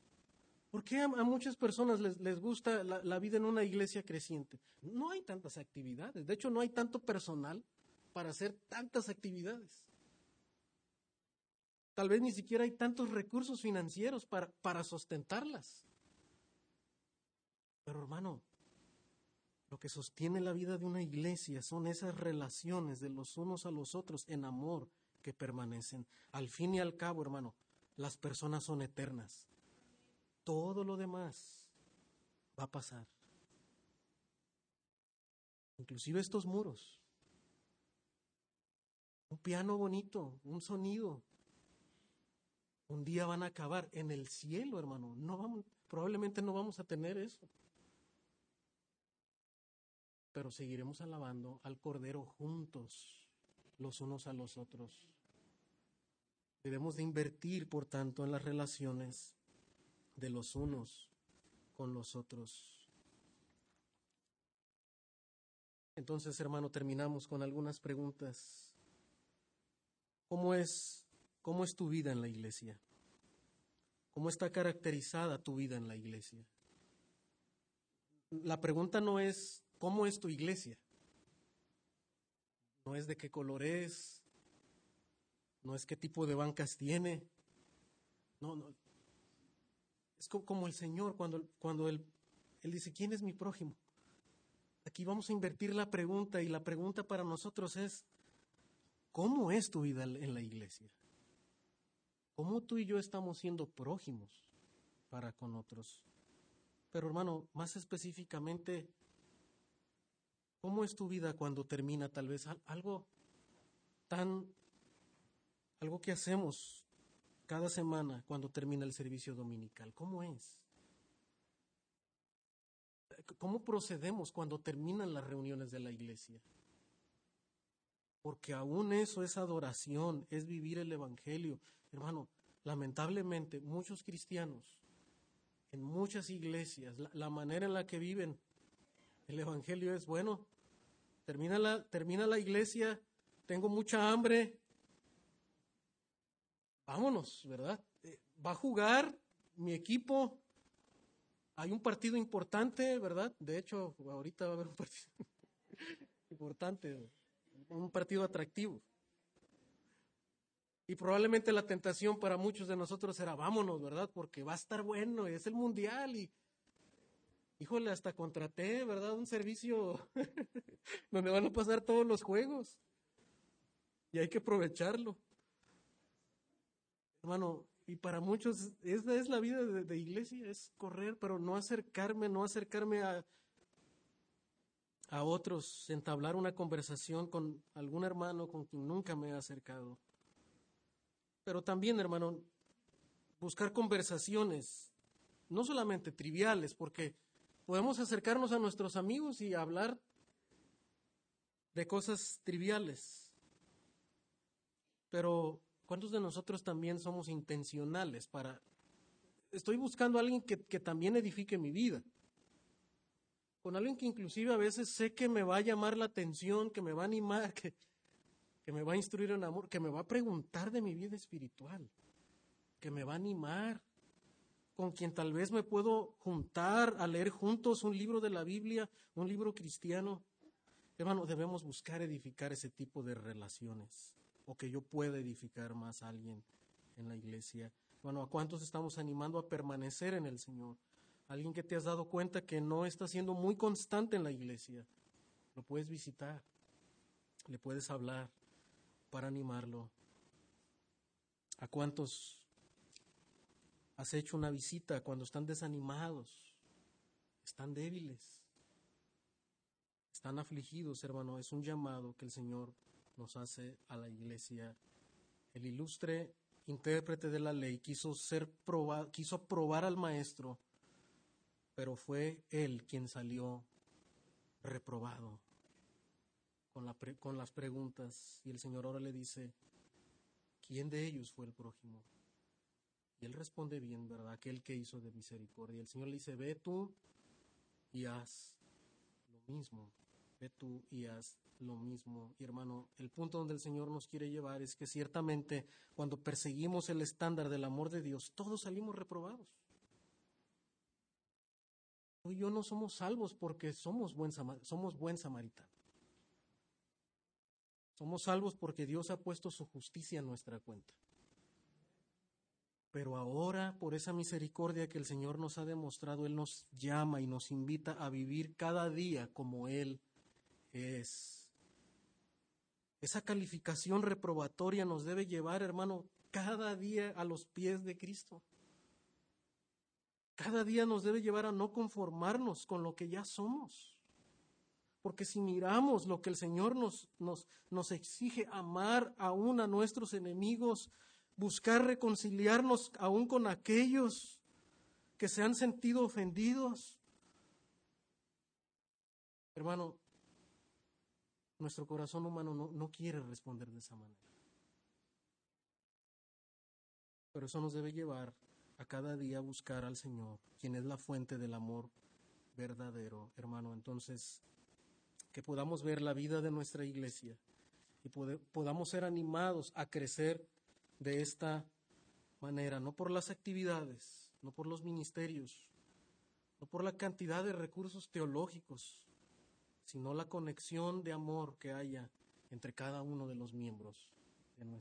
¿Por qué a, muchas personas les, les gusta la, vida en una iglesia creciente? No hay tantas actividades. De hecho, no hay tanto personal para hacer tantas actividades. Tal vez ni siquiera hay tantos recursos financieros para, para sostentarlas. Pero hermano, lo que sostiene la vida de una iglesia son esas relaciones de los unos a los otros en amor que permanecen. Al fin y al cabo, hermano, las personas son eternas. Todo lo demás va a pasar. Inclusive estos muros. Un piano bonito, un sonido, un día van a acabar en el cielo, hermano. No vamos, probablemente no vamos a tener eso. Pero seguiremos alabando al Cordero juntos, los unos a los otros. Debemos de invertir, por tanto, en las relaciones de los unos con los otros. Entonces, hermano, terminamos con algunas preguntas. ¿Cómo es ¿Cómo es tu vida en la iglesia? ¿Cómo está caracterizada tu vida en la iglesia? La pregunta no es ¿cómo es tu iglesia? No es de qué color es, no es qué tipo de bancas tiene. No, no. Es como el Señor cuando, cuando él, él dice, ¿quién es mi prójimo? Aquí vamos a invertir la pregunta y la pregunta para nosotros es, ¿cómo es tu vida en la iglesia? cómo tú y yo estamos siendo prójimos para con otros. Pero hermano, más específicamente, ¿cómo es tu vida cuando termina tal vez algo tan, algo que hacemos cada semana cuando termina el servicio dominical? ¿Cómo es? ¿Cómo procedemos cuando terminan las reuniones de la iglesia? Porque aún eso es adoración, es vivir el Evangelio. Hermano, lamentablemente, muchos cristianos, en muchas iglesias, la, la manera en la que viven el Evangelio es, bueno, termina la, termina la iglesia, tengo mucha hambre, vámonos, ¿verdad? Eh, va a jugar mi equipo, hay un partido importante, ¿verdad? De hecho, ahorita va a haber un partido [laughs] importante, un partido atractivo. Y probablemente la tentación para muchos de nosotros era vámonos, ¿verdad? Porque va a estar bueno, es el mundial y, híjole, hasta contraté, ¿verdad? Un servicio [laughs] donde van a pasar todos los juegos. Y hay que aprovecharlo. Hermano, y para muchos esa es la vida de, iglesia, es correr, pero no acercarme, no acercarme a, a otros, entablar una conversación con algún hermano con quien nunca me he acercado. Pero también, hermano, buscar conversaciones, no solamente triviales, porque podemos acercarnos a nuestros amigos y hablar de cosas triviales. Pero, ¿cuántos de nosotros también somos intencionales para... Estoy buscando a alguien que, que también edifique mi vida. Con alguien que inclusive a veces sé que me va a llamar la atención, que me va a animar, [laughs] que, que me va a instruir en amor, que me va a preguntar de mi vida espiritual, que me va a animar, con quien tal vez me puedo juntar a leer juntos un libro de la Biblia, un libro cristiano. Hermano, debemos buscar edificar ese tipo de relaciones, o que yo pueda edificar más a alguien en la iglesia. Bueno, ¿a cuántos estamos animando a permanecer en el Señor? Alguien que te has dado cuenta que no está siendo muy constante en la iglesia. Lo puedes visitar, le puedes hablar, para animarlo. ¿A cuántos has hecho una visita cuando están desanimados, están débiles, están afligidos, hermano? Es un llamado que el Señor nos hace a la iglesia. El ilustre intérprete de la ley quiso ser probado, quiso probar al maestro, pero fue él quien salió reprobado con, la con las preguntas y el Señor ahora le dice, ¿quién de ellos fue el prójimo? Y él responde bien, ¿verdad? Aquel que hizo de misericordia. El Señor le dice, ve tú y haz lo mismo. Ve tú y haz lo mismo. Y hermano, el punto donde el Señor nos quiere llevar es que ciertamente cuando perseguimos el estándar del amor de Dios, todos salimos reprobados. Tú y yo no somos salvos porque somos buen, somos buen samaritano. Somos salvos porque Dios ha puesto su justicia en nuestra cuenta. Pero ahora, por esa misericordia que el Señor nos ha demostrado, Él nos llama y nos invita a vivir cada día como Él es. Esa calificación reprobatoria nos debe llevar, hermano, cada día a los pies de Cristo. Cada día nos debe llevar a no conformarnos con lo que ya somos. Porque si miramos lo que el Señor nos, nos, nos exige, amar aún a nuestros enemigos, buscar reconciliarnos aún con aquellos que se han sentido ofendidos, hermano, nuestro corazón humano no, no quiere responder de esa manera. Pero eso nos debe llevar a cada día a buscar al Señor, quien es la fuente del amor verdadero, hermano. Entonces, que podamos ver la vida de nuestra iglesia y podamos ser animados a crecer de esta manera, no por las actividades, no por los ministerios, no por la cantidad de recursos teológicos, sino la conexión de amor que haya entre cada uno de los miembros de nuestra